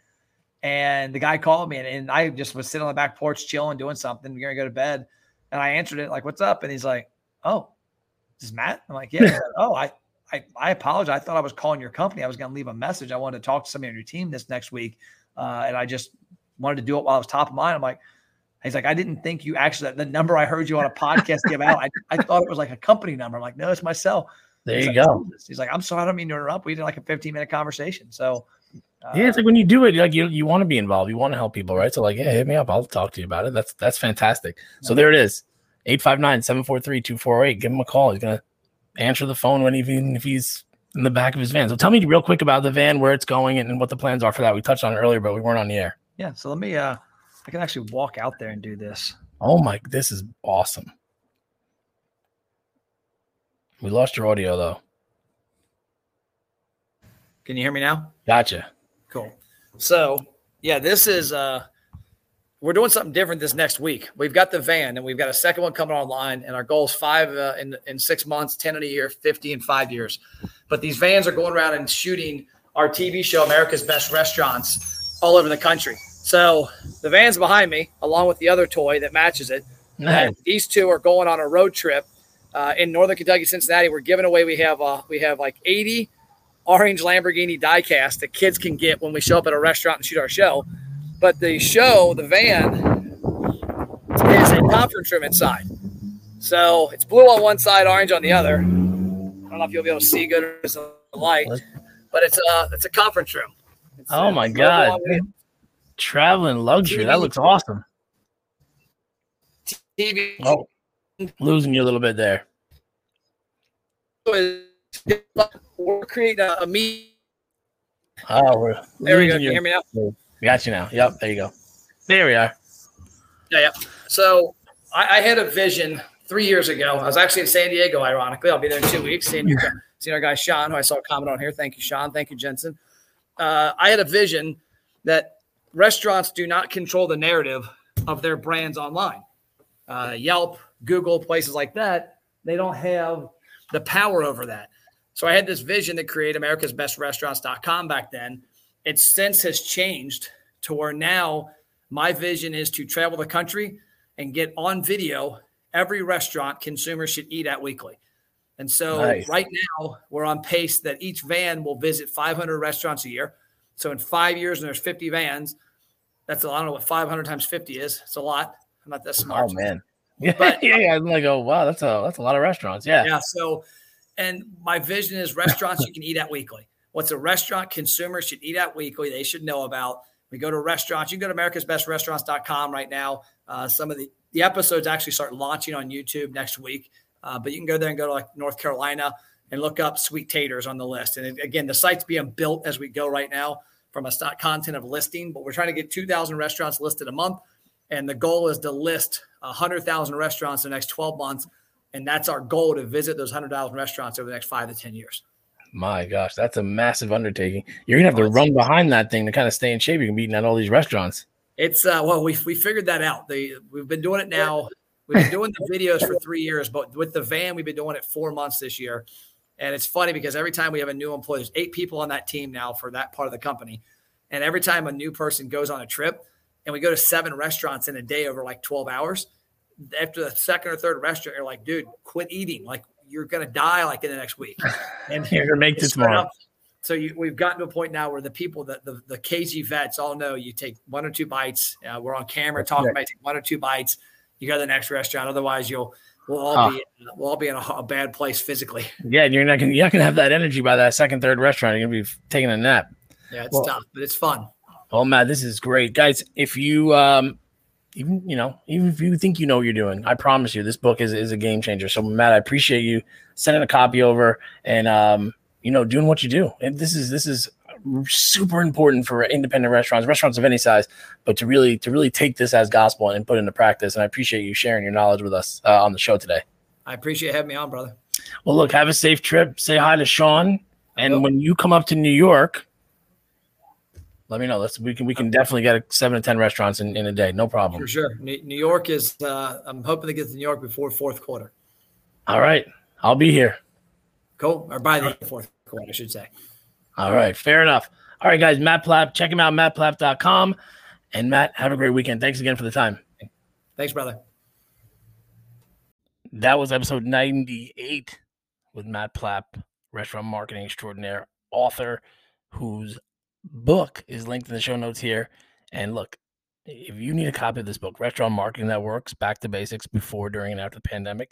and the guy called me and, and I just was sitting on the back porch chilling, doing something, We're gonna go to bed, and I answered it like, "What's up?" And he's like, "Oh, this is Matt." I'm like, "Yeah." Like, oh, I, I I apologize. I thought I was calling your company. I was gonna leave a message. I wanted to talk to somebody on your team this next week, uh, and I just wanted to do it while I was top of mind. I'm like, He's like, I didn't think you actually the number I heard you on a podcast give out. I, I thought it was like a company number. I'm like, no, it's my cell. There He's you like, go. He's like, I'm sorry, I don't mean to interrupt. We did like a 15 minute conversation. So uh, yeah, it's like when you do it, like you you want to be involved, you want to help people, right? So like, yeah, hit me up. I'll talk to you about it. That's that's fantastic. So there it is. 859-743-2408. Give him a call. He's gonna answer the phone when even if he's in the back of his van. So tell me real quick about the van, where it's going, and, and what the plans are for that. We touched on it earlier, but we weren't on the air. Yeah. So let me uh I can actually walk out there and do this. Oh my, this is awesome. We lost your audio though. Can you hear me now? Gotcha. Cool. So, yeah, this is uh we're doing something different this next week. We've got the van and we've got a second one coming online and our goal is 5 uh, in in 6 months, 10 in a year, 50 in 5 years. But these vans are going around and shooting our TV show America's Best Restaurants all over the country. So the van's behind me, along with the other toy that matches it. Nice. these two are going on a road trip uh, in Northern Kentucky, Cincinnati. We're giving away. We have uh, we have like 80 orange Lamborghini diecast that kids can get when we show up at a restaurant and shoot our show. But the show, the van, is a conference room inside. So it's blue on one side, orange on the other. I don't know if you'll be able to see good as a light, but it's a it's a conference room. It's, oh uh, my god! Traveling luxury. TV. That looks awesome. TV. Oh, losing you a little bit there. We're creating a, a meet. Oh, we're there we go. Can you hear me now? got you now. Yep, there you go. There we are. Yeah, yeah. So I, I, had a vision three years ago. I was actually in San Diego, ironically. I'll be there in two weeks. Seeing, your, seeing our guy Shawn, who I saw comment on here. Thank you, Shawn. Thank you, Jensen. Uh, I had a vision that restaurants do not control the narrative of their brands online. Uh, Yelp, Google, places like that, they don't have the power over that. So I had this vision to create America's Best Restaurants.com back then. It since has changed to where now my vision is to travel the country and get on video every restaurant consumers should eat at weekly. And so nice. right now we're on pace that each van will visit 500 restaurants a year. So in five years, and there's 50 vans, that's I don't know what 500 times 50 is. It's a lot. I'm not that smart. Oh man. Yeah, but, yeah, yeah. I'm like, oh wow, that's a that's a lot of restaurants. Yeah. Yeah. So, and my vision is restaurants you can eat at weekly. What's a restaurant consumer should eat at weekly? They should know about. We go to restaurants. You can go to americasbestrestaurants.com right now. Uh, some of the the episodes actually start launching on YouTube next week. Uh, but you can go there and go to like North Carolina and look up sweet taters on the list. And again, the site's being built as we go right now from a stock content of listing, but we're trying to get 2,000 restaurants listed a month. And the goal is to list 100,000 restaurants in the next 12 months. And that's our goal to visit those 100,000 restaurants over the next five to 10 years. My gosh, that's a massive undertaking. You're going to have to run behind that thing to kind of stay in shape. You can be eating at all these restaurants. It's, uh, well, we, we figured that out. They, we've been doing it now. We've been doing the videos for three years, but with the van, we've been doing it four months this year. And it's funny because every time we have a new employee, there's eight people on that team now for that part of the company. And every time a new person goes on a trip and we go to seven restaurants in a day over like 12 hours, after the second or third restaurant, you're like, dude, quit eating. Like you're going to die like in the next week. And you're to make this tomorrow. So you, we've gotten to a point now where the people that the, the KG vets all know you take one or two bites. Uh, we're on camera talking about take one or two bites. You go to the next restaurant. Otherwise, you'll we'll all oh. be we'll all be in a, a, bad place physically. Yeah, and you're not gonna you're not gonna have that energy by that second third restaurant. You're gonna be taking a nap. Yeah, it's well, tough, but it's fun. Oh Matt, this is great, guys. If you um, even you know, even if you think you know what you're doing, I promise you, this book is is a game changer. So Matt, I appreciate you sending a copy over and um, you know, doing what you do. And this is this is super important for independent restaurants, restaurants of any size, but to really to really take this as gospel and put into practice. And I appreciate you sharing your knowledge with us uh, on the show today. I appreciate having me on, brother. Well, look, have a safe trip. Say hi to Shawn, and when you come up to New York, let me know. Let's we can we can definitely get a seven to ten restaurants in, in a day, no problem. For sure. New York is. Uh, I'm hoping to get to New York before fourth quarter. All right, I'll be here. Cool. Or by the fourth quarter, I should say. All right, fair enough. All right, guys, Matt Plapp, check him out, mattplapp.com. And Matt, have a great weekend. Thanks again for the time. Thanks, brother. That was episode 98 with Matt Plapp, restaurant marketing extraordinaire, author, whose book is linked in the show notes here. And look, if you need a copy of this book, Restaurant Marketing That Works, Back to Basics Before, During, and After the Pandemic,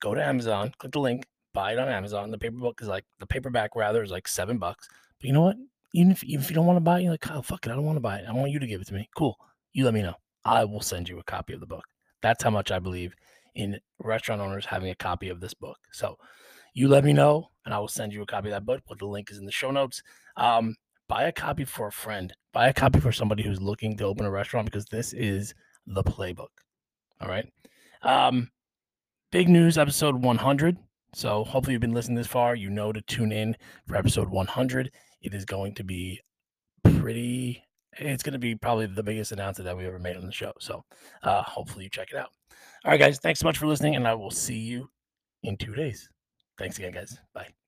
go to Amazon, click the link, buy it on Amazon. The paper book is like the paperback rather is like seven bucks. But you know what? Even if, even if you don't want to buy it, you're like, oh, fuck it, I don't want to buy it. I want you to give it to me. Cool. You let me know. I will send you a copy of the book. That's how much I believe in restaurant owners having a copy of this book. So you let me know, and I will send you a copy of that book. But the link is in the show notes. Um, buy a copy for a friend. Buy a copy for somebody who's looking to open a restaurant because this is the playbook. All right. Um, big news episode 100. So hopefully you've been listening this far. You know to tune in for episode 100. It is going to be pretty. It's going to be probably the biggest announcement that we ever made on the show. So uh, hopefully you check it out. All right, guys. Thanks so much for listening, and I will see you in two days. Thanks again, guys. Bye.